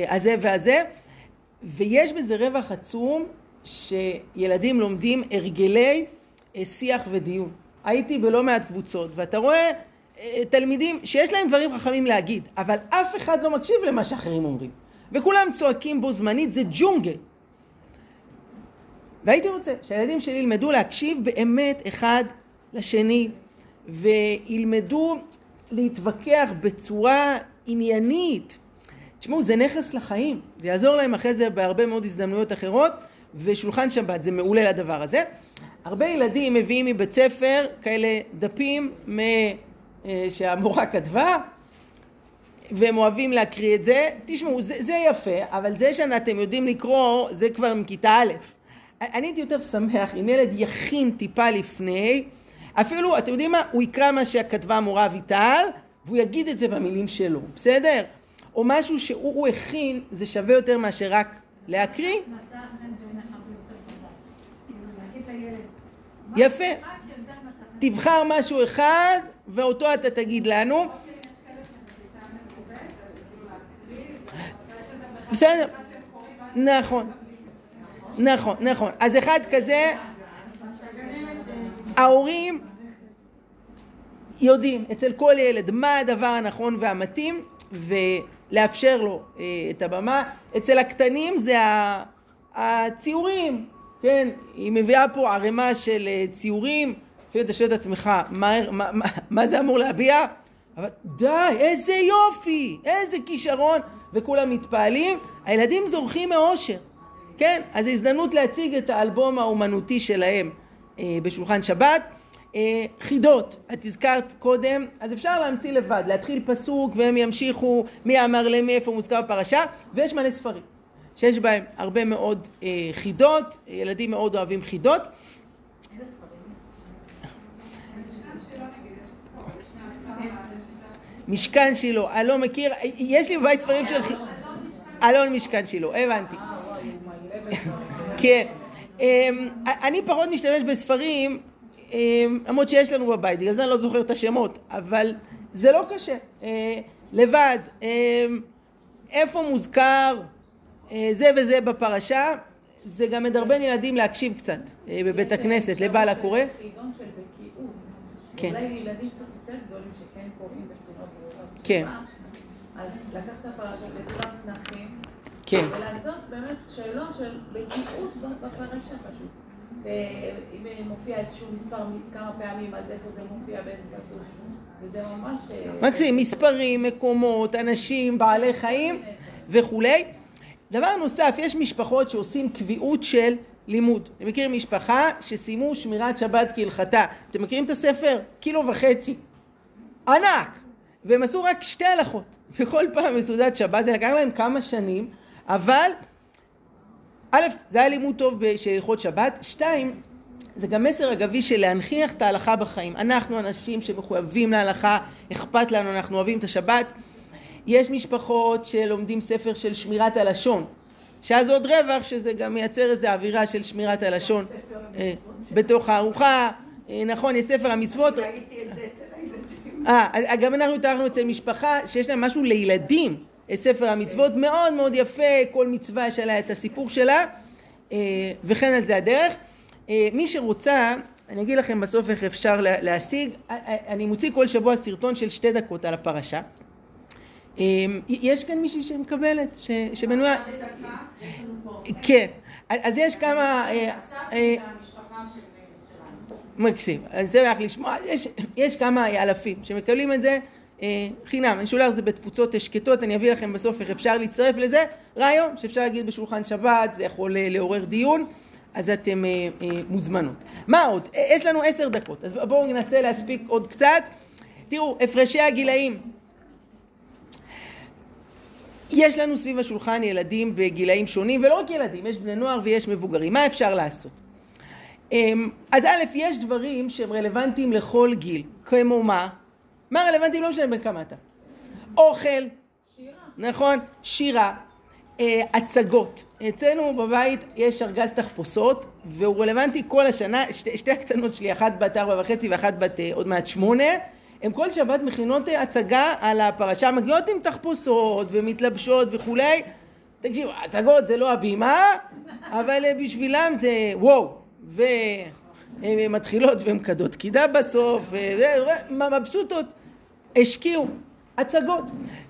הזה והזה, ויש בזה רווח עצום שילדים לומדים הרגלי שיח ודיון. הייתי בלא מעט קבוצות, ואתה רואה תלמידים שיש להם דברים חכמים להגיד, אבל אף אחד לא מקשיב למה שאחרים אומרים. וכולם צועקים בו זמנית, זה ג'ונגל. והייתי רוצה שהילדים שלי ילמדו להקשיב באמת אחד לשני, וילמדו להתווכח בצורה עניינית. תשמעו, זה נכס לחיים, זה יעזור להם אחרי זה בהרבה מאוד הזדמנויות אחרות, ושולחן שבת זה מעולה לדבר הזה. הרבה ילדים מביאים מבית ספר כאלה דפים אה, שהמורה כתבה, והם אוהבים להקריא את זה. תשמעו, זה, זה יפה, אבל זה שאתם יודעים לקרוא, זה כבר מכיתה א'. אני הייתי יותר שמח אם ילד יכין טיפה לפני, אפילו, אתם יודעים מה? הוא יקרא מה שכתבה המורה אביטל, והוא יגיד את זה במילים שלו, בסדר? או משהו שהוא הכין, זה שווה יותר מאשר רק להקריא. יפה. תבחר משהו אחד, ואותו אתה תגיד לנו. בסדר, נכון, נכון, נכון. אז אחד כזה, ההורים יודעים אצל כל ילד מה הדבר הנכון והמתאים ולאפשר לו אה, את הבמה. אצל הקטנים זה הציורים, כן? היא מביאה פה ערימה של אה, ציורים, אפילו אתה שואל את עצמך, מה, מה, מה, מה זה אמור להביע? אבל די, איזה יופי, איזה כישרון. וכולם מתפעלים, הילדים זורחים מאושר. כן? אז זו הזדמנות להציג את האלבום האומנותי שלהם אה, בשולחן שבת. אה, חידות, את הזכרת קודם, אז אפשר להמציא לבד, להתחיל פסוק והם ימשיכו מי אמר למי איפה מוזכר בפרשה, ויש מלא ספרים שיש בהם הרבה מאוד אה, חידות, ילדים מאוד אוהבים חידות. איזה ספרים? המשכן שלו נגיד, יש פה, יש מהסברה, יש משנה. משכן שילה, אני לא מכיר, יש לי בבית ספרים של... אלון משכן שילה, הבנתי. כן. אמ, אני פחות משתמש בספרים, אמ, למרות שיש לנו בבית, בגלל זה אני לא זוכר את השמות, אבל זה לא קשה. אה, לבד, אמ, איפה מוזכר אה, זה וזה בפרשה, זה גם מדרבן ילדים להקשיב קצת אה, בבית הכנסת, לבעל הקורא. כן. אולי ילדים קצת יותר גדולים שכן קוראים. כן. אז לקחת את הפרשה לכולם צנחים, כן. ולעשות באמת שאלות של בקיאות בפרשה פשוט. ואם מופיע איזשהו מספר כמה פעמים, אז איפה זה מופיע באיזה פסוק. וזה ממש... אה, מקסים, מספרים, מקומות, אנשים, בעלי חיים וכולי. דבר נוסף, יש משפחות שעושים קביעות של לימוד. אני מכיר משפחה שסיימו שמירת שבת כהלכתה. אתם מכירים את הספר? קילו וחצי. ענק! והם עשו רק שתי הלכות. בכל פעם בסעודת שבת, זה לקח להם כמה שנים, אבל א', זה היה לימוד טוב של הלכות שבת, שתיים, זה גם מסר אגבי של להנכיח את ההלכה בחיים. אנחנו אנשים שמחויבים להלכה, אכפת לנו, אנחנו אוהבים את השבת. יש משפחות שלומדים ספר של שמירת הלשון, שאז עוד רווח שזה גם מייצר איזו אווירה של שמירת הלשון אה, בתוך הארוחה. אה, נכון, יש ספר המצוות. ראיתי את זה. אה, אז גם אנחנו התארחנו אצל משפחה שיש להם משהו לילדים, את ספר המצוות, מאוד מאוד יפה, כל מצווה יש עליה את הסיפור שלה, אה, וכן על זה הדרך. אה, מי שרוצה, אני אגיד לכם בסוף איך אפשר לה- להשיג, אה, אה, אני מוציא כל שבוע סרטון של שתי דקות על הפרשה. אה, יש כאן מישהי שמקבלת, ש- שמנויה, בדקה, יש לנו פה. כן, אז יש כמה, אה, אסף אה, מהמשפחה של שלנו. מקסים, זה רק לשמוע, יש, יש כמה אלפים שמקבלים את זה אה, חינם, אני שולח זה בתפוצות שקטות, אני אביא לכם בסוף איך אפשר להצטרף לזה, רעיון שאפשר להגיד בשולחן שבת, זה יכול אה, לעורר דיון, אז אתם אה, אה, מוזמנות. מה עוד? אה, יש לנו עשר דקות, אז בואו ננסה להספיק עוד קצת. תראו, הפרשי הגילאים. יש לנו סביב השולחן ילדים בגילאים שונים, ולא רק ילדים, יש בני נוער ויש מבוגרים. מה אפשר לעשות? אמ, אז א', יש דברים שהם רלוונטיים לכל גיל, כמו מה? מה רלוונטי? לא משנה בין כמה אתה. אוכל, שירה. נכון? שירה, אה, הצגות. אצלנו בבית יש ארגז תחפושות, והוא רלוונטי כל השנה. שתי, שתי הקטנות שלי, אחת בת ארבע וחצי ואחת בת אה, עוד מעט שמונה, הן כל שבת מכינות אה, הצגה על הפרשה, מגיעות עם תחפושות ומתלבשות וכולי. תקשיבו, הצגות זה לא הבימה, אבל בשבילם זה וואו. והן מתחילות והן מקדות קידה בסוף, מבסוטות. השקיעו הצגות,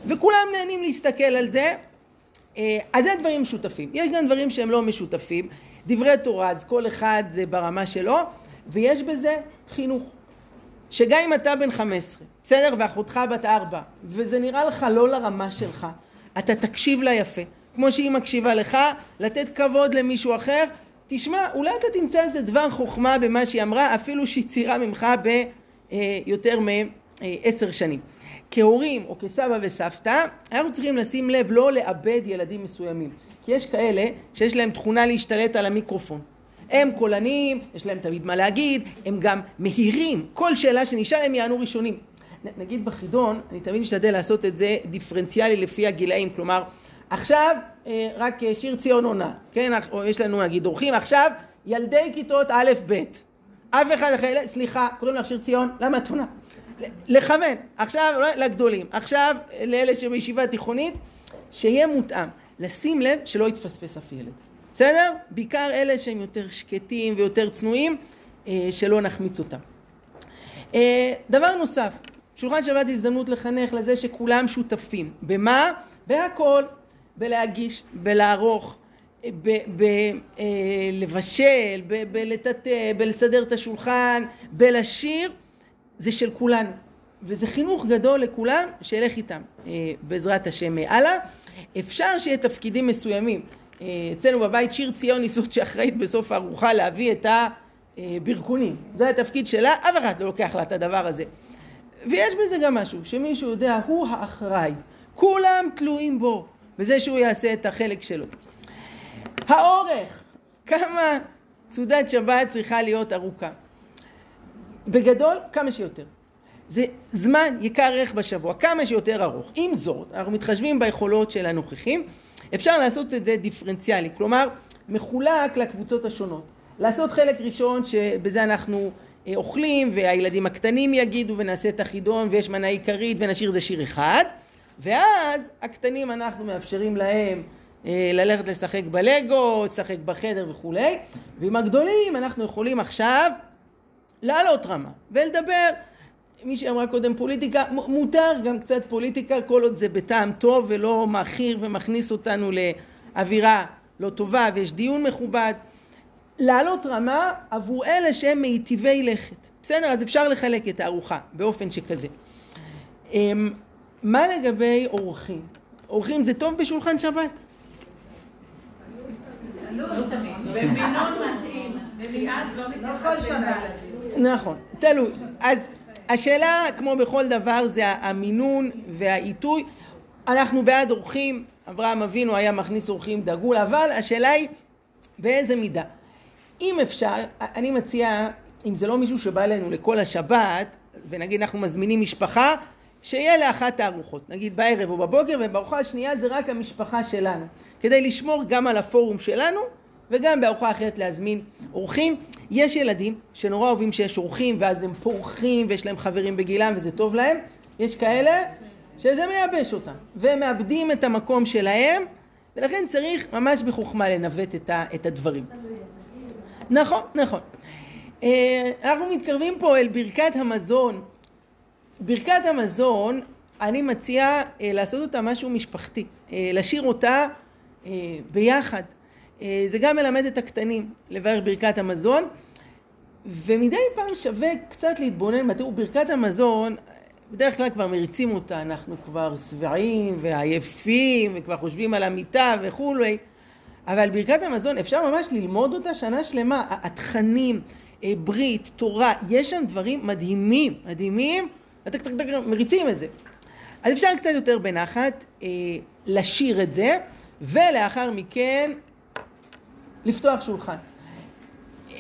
וכולם נהנים להסתכל על זה. אה, אז זה דברים משותפים. יש גם דברים שהם לא משותפים. דברי תורה, אז כל אחד זה ברמה שלו, ויש בזה חינוך. שגם אם אתה בן 15, בסדר, ואחותך בת 4, וזה נראה לך לא לרמה שלך, אתה תקשיב לה יפה. כמו שהיא מקשיבה לך, לתת כבוד למישהו אחר. תשמע, אולי אתה תמצא איזה דבר חוכמה במה שהיא אמרה, אפילו שהיא צעירה ממך ביותר מעשר שנים. כהורים או כסבא וסבתא, אנחנו צריכים לשים לב לא לאבד ילדים מסוימים. כי יש כאלה שיש להם תכונה להשתלט על המיקרופון. הם קולניים, יש להם תמיד מה להגיד, הם גם מהירים, כל שאלה שנשאל הם יענו ראשונים. נגיד בחידון, אני תמיד משתדל לעשות את זה דיפרנציאלי לפי הגילאים, כלומר, עכשיו אה, רק אה, שיר ציון עונה, כן, או יש לנו נגיד אורחים, עכשיו ילדי כיתות א' ב', אף אחד אחר, לא, סליחה, קוראים לך שיר ציון, למה את עונה? לכוון, עכשיו לא, לגדולים, עכשיו לאלה שבישיבה תיכונית, שיהיה מותאם, לשים לב שלא יתפספס אף ילד. בסדר? בעיקר אלה שהם יותר שקטים ויותר צנועים, אה, שלא נחמיץ אותם. דבר נוסף, שולחן שבת הזדמנות לחנך לזה שכולם שותפים. במה? בהכל. בלהגיש, בלערוך, בלבשל, בלטאטא, בלסדר את השולחן, בלשיר, זה של כולנו. וזה חינוך גדול לכולם, שילך איתם אה, בעזרת השם הלאה. אפשר שיהיה תפקידים מסוימים אה, אצלנו בבית שיר ציון היא זאת שאחראית בסוף הארוחה להביא את הבירקונים. זה התפקיד שלה, אף אחד לא לוקח לה את הדבר הזה. ויש בזה גם משהו, שמישהו יודע, הוא האחראי. כולם תלויים בו, בזה שהוא יעשה את החלק שלו. האורך, כמה סעודת שבת צריכה להיות ארוכה. בגדול, כמה שיותר. זה זמן יקר ערך בשבוע, כמה שיותר ארוך. עם זאת, אנחנו מתחשבים ביכולות של הנוכחים, אפשר לעשות את זה דיפרנציאלי, כלומר, מחולק לקבוצות השונות. לעשות חלק ראשון שבזה אנחנו אה, אוכלים והילדים הקטנים יגידו ונעשה את החידון ויש מנה עיקרית ונשאיר זה שיר אחד ואז הקטנים אנחנו מאפשרים להם אה, ללכת לשחק בלגו, לשחק בחדר וכולי ועם הגדולים אנחנו יכולים עכשיו לעלות רמה ולדבר מי שאמרה קודם פוליטיקה, מותר גם קצת פוליטיקה כל עוד זה בטעם טוב ולא מכיר ומכניס אותנו לאווירה לא טובה ויש דיון מכובד לעלות רמה עבור אלה שהם מיטיבי לכת. בסדר? אז אפשר לחלק את הארוחה באופן שכזה. מה לגבי אורחים? אורחים זה טוב בשולחן שבת? נכון, תלוי. אז השאלה, כמו בכל דבר, זה המינון והעיתוי. אנחנו בעד אורחים, אברהם אבינו היה מכניס אורחים דגול, אבל השאלה היא באיזה מידה. אם אפשר, אני מציע, אם זה לא מישהו שבא אלינו לכל השבת, ונגיד אנחנו מזמינים משפחה, שיהיה לאחת הארוחות, נגיד בערב או בבוקר, ובארוחה השנייה זה רק המשפחה שלנו, כדי לשמור גם על הפורום שלנו, וגם בארוחה אחרת להזמין אורחים. יש ילדים שנורא אוהבים שיש אורחים, ואז הם פורחים, ויש להם חברים בגילם, וזה טוב להם. יש כאלה שזה מייבש אותם, והם מאבדים את המקום שלהם, ולכן צריך ממש בחוכמה לנווט את הדברים. נכון, נכון. אה, אנחנו מתקרבים פה אל ברכת המזון. ברכת המזון, אני מציע אה, לעשות אותה משהו משפחתי, אה, לשיר אותה ביחד. זה גם מלמד את הקטנים לברך ברכת המזון, ומדי פעם שווה קצת להתבונן, תראו, ברכת המזון, בדרך כלל כבר מריצים אותה, אנחנו כבר שבעים ועייפים וכבר חושבים על המיטה וכולי, אבל ברכת המזון אפשר ממש ללמוד אותה שנה שלמה, התכנים, אה, ברית, תורה, יש שם דברים מדהימים, מדהימים, מריצים את זה. אז אפשר קצת יותר בנחת אה, לשיר את זה, ולאחר מכן לפתוח שולחן.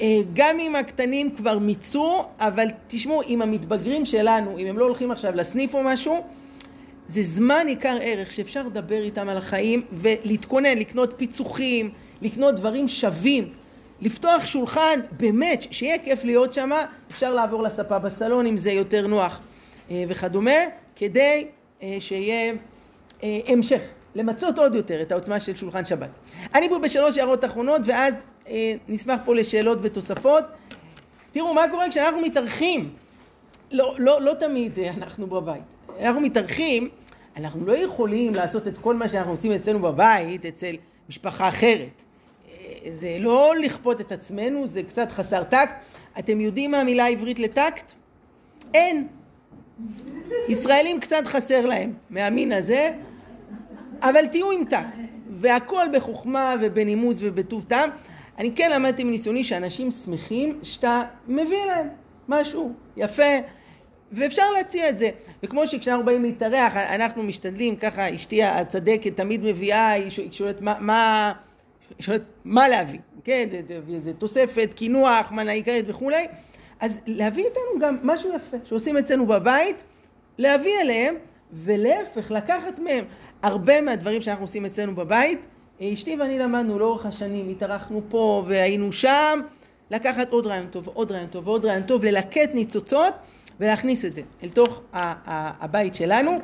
אה, גם אם הקטנים כבר מיצו, אבל תשמעו, עם המתבגרים שלנו, אם הם לא הולכים עכשיו לסניף או משהו, זה זמן עיקר ערך שאפשר לדבר איתם על החיים ולהתכונן, לקנות פיצוחים, לקנות דברים שווים, לפתוח שולחן, באמת, שיהיה כיף להיות שם, אפשר לעבור לספה בסלון אם זה יותר נוח וכדומה, כדי אה, שיהיה אה, המשך, למצות עוד יותר את העוצמה של שולחן שבת. אני פה בשלוש הערות אחרונות ואז נשמח פה לשאלות ותוספות. תראו מה קורה כשאנחנו מתארחים, לא, לא, לא תמיד אנחנו בבית. אנחנו מתארחים, אנחנו לא יכולים לעשות את כל מה שאנחנו עושים אצלנו בבית, אצל משפחה אחרת. זה לא לכפות את עצמנו, זה קצת חסר טקט. אתם יודעים מה המילה העברית לטקט? אין. ישראלים קצת חסר להם מהמין הזה, אבל תהיו עם טקט, והכל בחוכמה ובנימוס ובטוב טעם. אני כן למדתי מניסיוני שאנשים שמחים שאתה מביא להם משהו יפה, ואפשר להציע את זה. וכמו שכשאנחנו באים להתארח, אנחנו משתדלים, ככה אשתי הצדקת תמיד מביאה, היא שואלת מה, מה, שואלת מה להביא, כן, זה תוספת, קינוח, מנה עיקרית וכולי, אז להביא איתנו גם משהו יפה שעושים אצלנו בבית, להביא אליהם, ולהפך, לקחת מהם הרבה מהדברים שאנחנו עושים אצלנו בבית, אשתי ואני למדנו לאורך השנים, התארחנו פה והיינו שם, לקחת עוד רעיון טוב ועוד רעיון טוב ועוד רעיון טוב, ללקט ניצוצות ולהכניס את זה אל תוך הבית שלנו.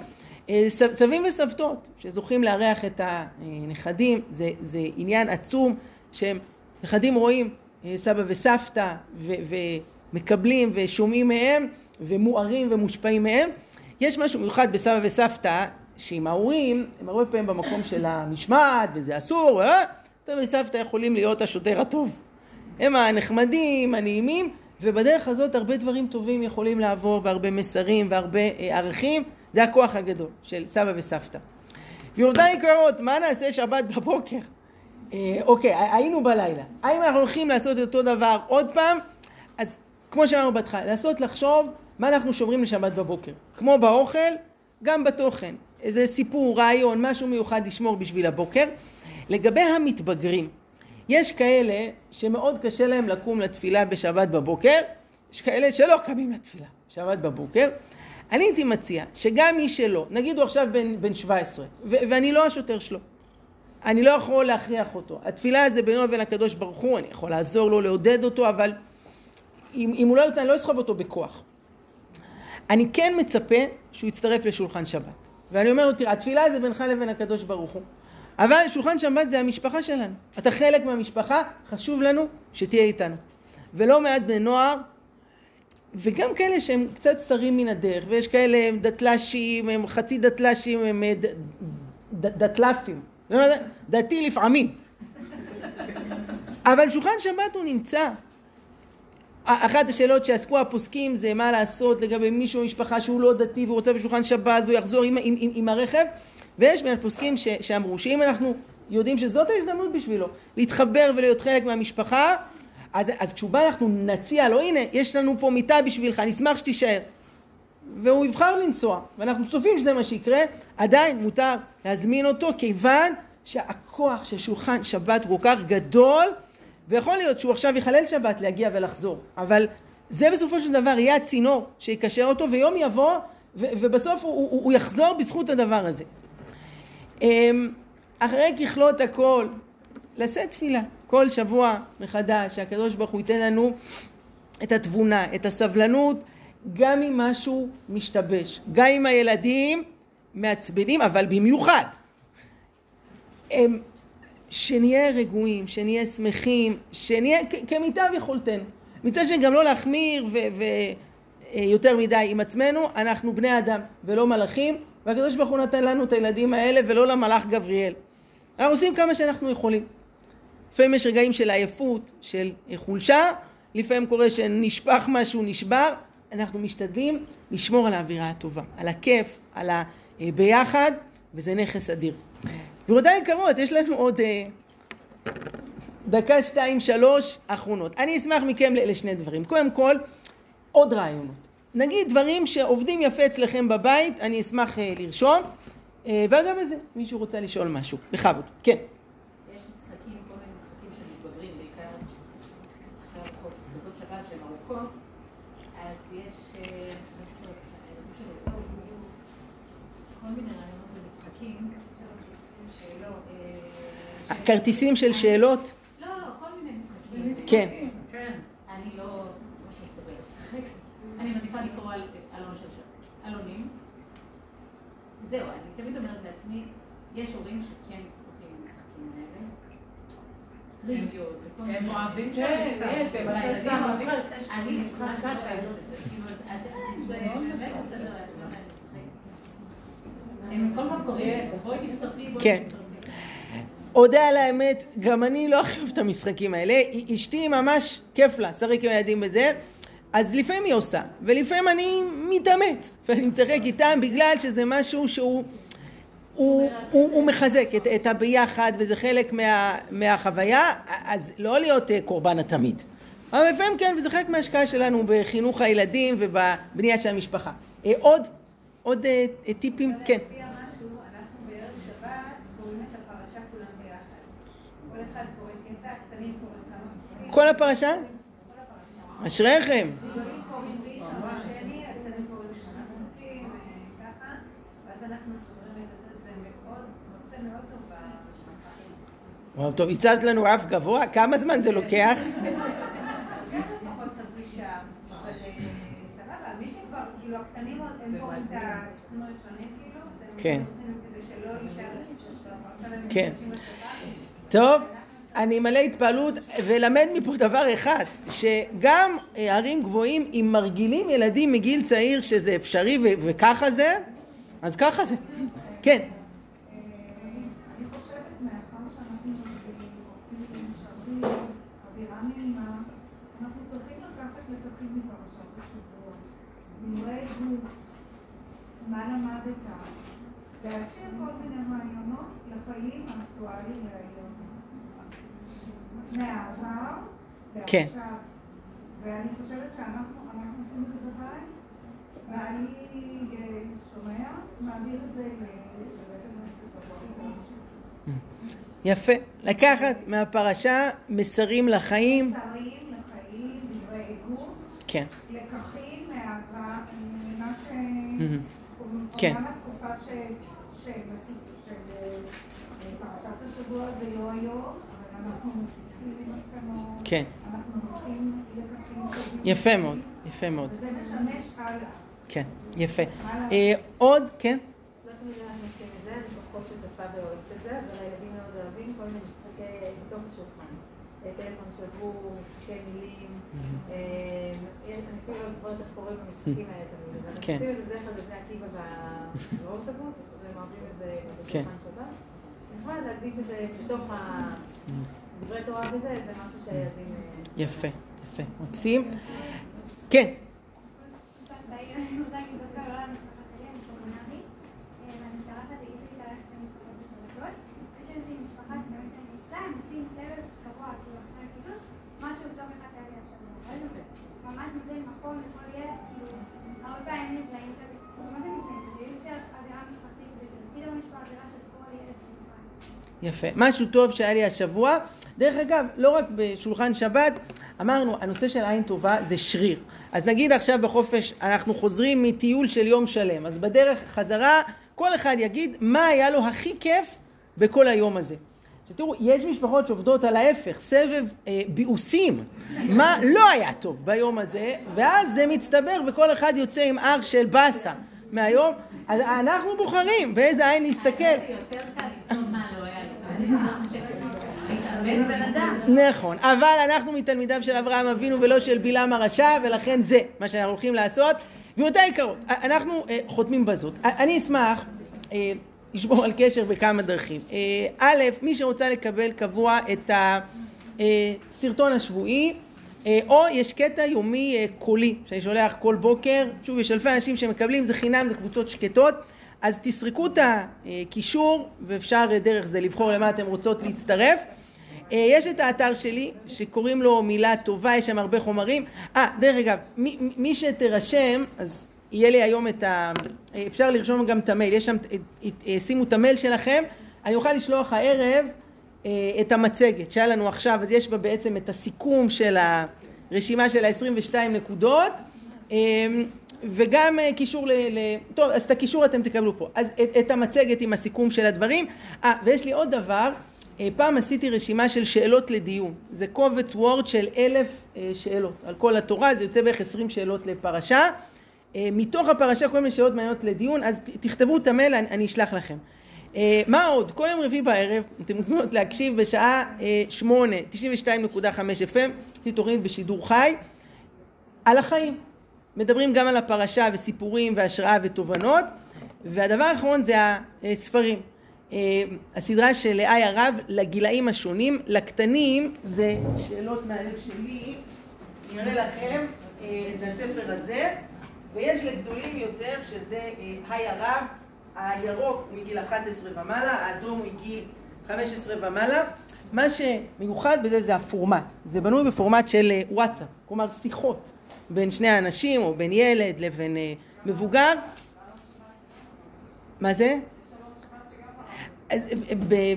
אה, סבים וסבתות שזוכים לארח את הנכדים, זה, זה עניין עצום שהם נכדים רואים אה, סבא וסבתא ו, ומקבלים ושומעים מהם ומוארים ומושפעים מהם. יש משהו מיוחד בסבא וסבתא שעם ההורים הם הרבה פעמים במקום של המשמעת וזה אסור, אה? סבא וסבתא יכולים להיות השוטר הטוב. הם הנחמדים, הנעימים, ובדרך הזאת הרבה דברים טובים יכולים לעבור והרבה מסרים והרבה אה, ערכים זה הכוח הגדול של סבא וסבתא. גבירותיי יקרות, מה נעשה שבת בבוקר? אה, אוקיי, היינו בלילה. האם אנחנו הולכים לעשות את אותו דבר עוד פעם? כמו שאמרנו בהתחלה, לעשות לחשוב מה אנחנו שומרים לשבת בבוקר. כמו באוכל, גם בתוכן. איזה סיפור, רעיון, משהו מיוחד לשמור בשביל הבוקר. לגבי המתבגרים, יש כאלה שמאוד קשה להם לקום לתפילה בשבת בבוקר, יש כאלה שלא קמים לתפילה בשבת בבוקר. אני הייתי מציע שגם מי שלא, נגיד הוא עכשיו בן, בן 17, ו- ואני לא השוטר שלו, אני לא יכול להכריח אותו. התפילה זה בינו ובין הקדוש ברוך הוא, אני יכול לעזור לו, לעודד אותו, אבל אם, אם הוא לא ירצה, אני לא אסחוב אותו בכוח. אני כן מצפה שהוא יצטרף לשולחן שבת. ואני אומר לו, תראה, התפילה זה בינך לבין הקדוש ברוך הוא. אבל שולחן שבת זה המשפחה שלנו. אתה חלק מהמשפחה, חשוב לנו שתהיה איתנו. ולא מעט בני נוער, וגם כאלה שהם קצת שרים מן הדרך, ויש כאלה הם דתל"שים, הם חצי דתל"שים, הם ד- ד- דתל"פים. לא דתי לפעמים. אבל שולחן שבת הוא נמצא. אחת השאלות שעסקו הפוסקים זה מה לעשות לגבי מישהו במשפחה שהוא לא דתי והוא רוצה בשולחן שבת והוא יחזור עם, עם, עם, עם הרכב. ויש בין הפוסקים ש, שאמרו שאם אנחנו יודעים שזאת ההזדמנות בשבילו להתחבר ולהיות חלק מהמשפחה אז, אז כשהוא בא אנחנו נציע לו הנה יש לנו פה מיטה בשבילך נשמח שתישאר. והוא יבחר לנסוע ואנחנו צופים שזה מה שיקרה. עדיין מותר להזמין אותו כיוון שהכוח של שולחן שבת הוא כל כך גדול ויכול להיות שהוא עכשיו יחלל שבת להגיע ולחזור, אבל זה בסופו של דבר יהיה הצינור שיקשר אותו ויום יבוא ו- ובסוף הוא, הוא, הוא יחזור בזכות הדבר הזה. אמ, אחרי ככלות הכל, לשאת תפילה כל שבוע מחדש, שהקדוש ברוך הוא ייתן לנו את התבונה, את הסבלנות, גם אם משהו משתבש, גם אם הילדים מעצבנים, אבל במיוחד. הם, שנהיה רגועים, שנהיה שמחים, שנהיה כמיטב יכולתנו. מצד שני גם לא להחמיר ויותר מדי עם עצמנו, אנחנו בני אדם ולא מלאכים, והקדוש ברוך הוא נתן לנו את הילדים האלה ולא למלאך גבריאל. אנחנו עושים כמה שאנחנו יכולים. לפעמים יש רגעים של עייפות, של חולשה, לפעמים קורה שנשפך משהו, נשבר, אנחנו משתדלים לשמור על האווירה הטובה, על הכיף, על הביחד, וזה נכס אדיר. גבירותיי יקרות, יש לנו עוד אה, דקה, שתיים, שלוש אחרונות. אני אשמח מכם לשני דברים. קודם כל, עוד רעיונות. נגיד דברים שעובדים יפה אצלכם בבית, אני אשמח אה, לרשום. אה, ואגב בזה, מישהו רוצה לשאול משהו. בכבוד. כן. יש משחקים, כל מיני משחקים של מתבגרים, בעיקר אחרי ארוחות, סעודות שבת שהן ארוכות, אז יש, אה, מה זאת אומרת, הילדים של אותו, כל מיני רעיונות למשחקים, שלא, אה, של- כרטיסים של שאלות? לא, לא, כל מיני משחקים. כן. אני לא. אני מעדיפה לקרוא על אלון של שם, אלונים. זהו, אני תמיד אומרת לעצמי, יש הורים שכן מצטרפים למשחקים האלה. טריוויות. הם אוהבים כן, שם משחק. משחק. אני משחק. כאילו, לאפשר להם לשחק. הם כל פעם קוראים, בואי תצטרפי, בואי כן. תצטרפי. אודה על האמת, גם אני לא הכי אוהב את המשחקים האלה. אשתי ממש כיף לה, לשחק עם הילדים בזה. אז לפעמים היא עושה, ולפעמים אני מתאמץ, ואני משחק איתם בגלל שזה משהו שהוא הוא, הוא, הוא מחזק את, את הביחד וזה חלק מה, מהחוויה, אז לא להיות אה, קורבן התמיד. אבל לפעמים כן, וזה חלק מההשקעה שלנו בחינוך הילדים ובבנייה של המשפחה. אה, עוד, עוד אה, טיפים? כן. להציע משהו, אנחנו בערב שבת קוראים את הפרשה כולם ביחד. כל אחד קורא קטע, הקטנים קוראים כמה פסוקים. כל הפרשה? אשריכם. וואו, טוב, הצבת לנו רף גבוה, כמה זמן זה לוקח? כן. רוצים כדי שלא יישאר את הפרשה והם כן. טוב, אני מלא התפעלות ולמד מפה דבר אחד, שגם אה, ערים גבוהים, אם מרגילים ילדים מגיל צעיר שזה אפשרי ו- וככה זה, אז ככה זה. כן. מה למדת, להציע כל מיני רעיונות לחיים האקטואליים להיום. מהעבר. כן. ואני חושבת שאנחנו אנחנו עושים את זה בבית, ואני אה, שומע, מעביר את זה לבית הכנסת. יפה. לקחת מהפרשה מסרים לחיים. מסרים לחיים, דברי עדות, כן. לקחים מהעבר, ממה ש... מהמם. כן. התקופה ש... של של, אה, השבוע זה לא היום, אבל אנחנו מוסיפים מסקנות. כן. אנחנו לקחים טובים. יפה מאוד. יפה מאוד. וזה משמש הלאה. כן. יפה. אה, עוד? כן? לא תמיד אנחנו עושים את זה, אני פחות שותפה ואוהבת את זה, אבל הילדים מאוד אוהבים כל מיני משחקי בתוך השולחן. אה, טלפון שבור, משחקי מילים. אה, אני אפילו לא זוכרת איך קוראים למשחקים האלה תמיד. אבל כן. עושים את זה בדרך כלל בבני עקיבא באוטובוס, אוהבים את זה כן. בשולחן שבת. נחמד להקדיש את זה בתוך ה- דברי תורה וזה, זה משהו שהילדים... אה, יפה. יפה. מקסים. כן. אני רוצה להגיד דווקא לא למשפחה שלי, אני קומונרי, ואני מתארחת, יש לי מתארחת במשפחות משפחתיות. יש איזושהי משפחה שתמיד שאני אצלה, הם עושים סבב קבוע, כאילו אחרי הקידוש, משהו טוב אחד שהיה לי השבוע. ואז הוא ממש נותן מקום לכל ילד, כאילו, הרבה פעמים נפלאים כזה, כאילו, מה זה נפלאים? כזה, יש לי אווירה משפחתית וזה, פתאום יש פה אווירה של כל ילד בנפרד. יפה. משהו טוב שהיה לי השבוע. דרך אגב, לא רק בשולחן שבת, אמרנו, הנושא של עין טובה זה שריר. אז נגיד עכשיו בחופש אנחנו חוזרים מטיול של יום שלם, אז בדרך חזרה כל אחד יגיד מה היה לו הכי כיף בכל היום הזה. עכשיו תראו, יש משפחות שעובדות על ההפך, סבב אה, ביאוסים, מה לא היה טוב ביום הזה, ואז זה מצטבר וכל אחד יוצא עם הר של באסה מהיום, אז אנחנו בוחרים באיזה עין להסתכל. יותר קל לצעוד מה נכון, אבל אנחנו מתלמידיו של אברהם אבינו ולא של בלעם הרשע, ולכן זה מה שאנחנו הולכים לעשות. גבירותיי יקרות, אנחנו חותמים בזאת. אני אשמח לשמור על קשר בכמה דרכים. א', מי שרוצה לקבל קבוע את הסרטון השבועי, או יש קטע יומי קולי שאני שולח כל בוקר, שוב יש אלפי אנשים שמקבלים, זה חינם, זה קבוצות שקטות, אז תסרקו את הקישור ואפשר אה, דרך זה לבחור למה אתם רוצות להצטרף. אה, יש את האתר שלי שקוראים לו מילה טובה, יש שם הרבה חומרים. אה, דרך אגב, מי, מי שתירשם, אז יהיה לי היום את ה... אה, אפשר לרשום גם את המייל, יש שם, שימו את המייל שלכם, אני אוכל לשלוח הערב את המצגת שהיה לנו עכשיו, אז יש בה בעצם את הסיכום של הרשימה של ה-22 נקודות. וגם אה, קישור ל... ל... טוב, אז את הקישור אתם תקבלו פה. אז את, את המצגת עם הסיכום של הדברים. אה, ויש לי עוד דבר, אה, פעם עשיתי רשימה של שאלות לדיון. זה קובץ וורד של אלף אה, שאלות על כל התורה, זה יוצא בערך עשרים שאלות לפרשה. מתוך הפרשה כל מיני שאלות מעניינות לדיון, אז תכתבו את המייל, אני, אני אשלח לכם. מה עוד? כל יום רביעי בערב, אתם מוזמנות להקשיב בשעה שמונה, 92.5 FM, יש לי תוכנית בשידור חי, על החיים. מדברים גם על הפרשה וסיפורים והשראה ותובנות. והדבר האחרון זה הספרים. אה, הסדרה של איה רב לגילאים השונים, לקטנים זה שאלות מהלב שלי, אני אראה לכם, אה, זה הספר הזה, ויש לגדולים יותר שזה אה, איה רב, הירוק מגיל 11 ומעלה, האדום מגיל 15 ומעלה. מה שמיוחד בזה זה הפורמט, זה בנוי בפורמט של אה, וואטסאפ, כלומר שיחות בין שני האנשים או בין ילד לבין אה, מבוגר. מה זה? אה,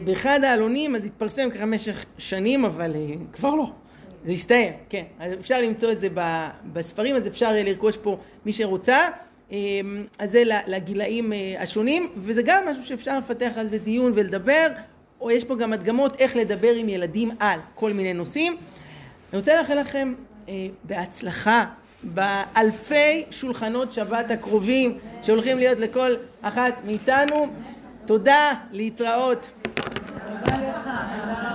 באחד העלונים אז התפרסם ככה במשך שנים אבל אה, כבר לא, זה הסתיים, כן, אז אפשר למצוא את זה בספרים אז אפשר לרכוש פה מי שרוצה אה, אז זה לגילאים השונים וזה גם משהו שאפשר לפתח על זה דיון ולדבר או יש פה גם הדגמות איך לדבר עם ילדים על כל מיני נושאים. אני רוצה לאחל לכם בהצלחה באלפי שולחנות שבת הקרובים שהולכים להיות לכל אחת מאיתנו. תודה, להתראות. תודה לך.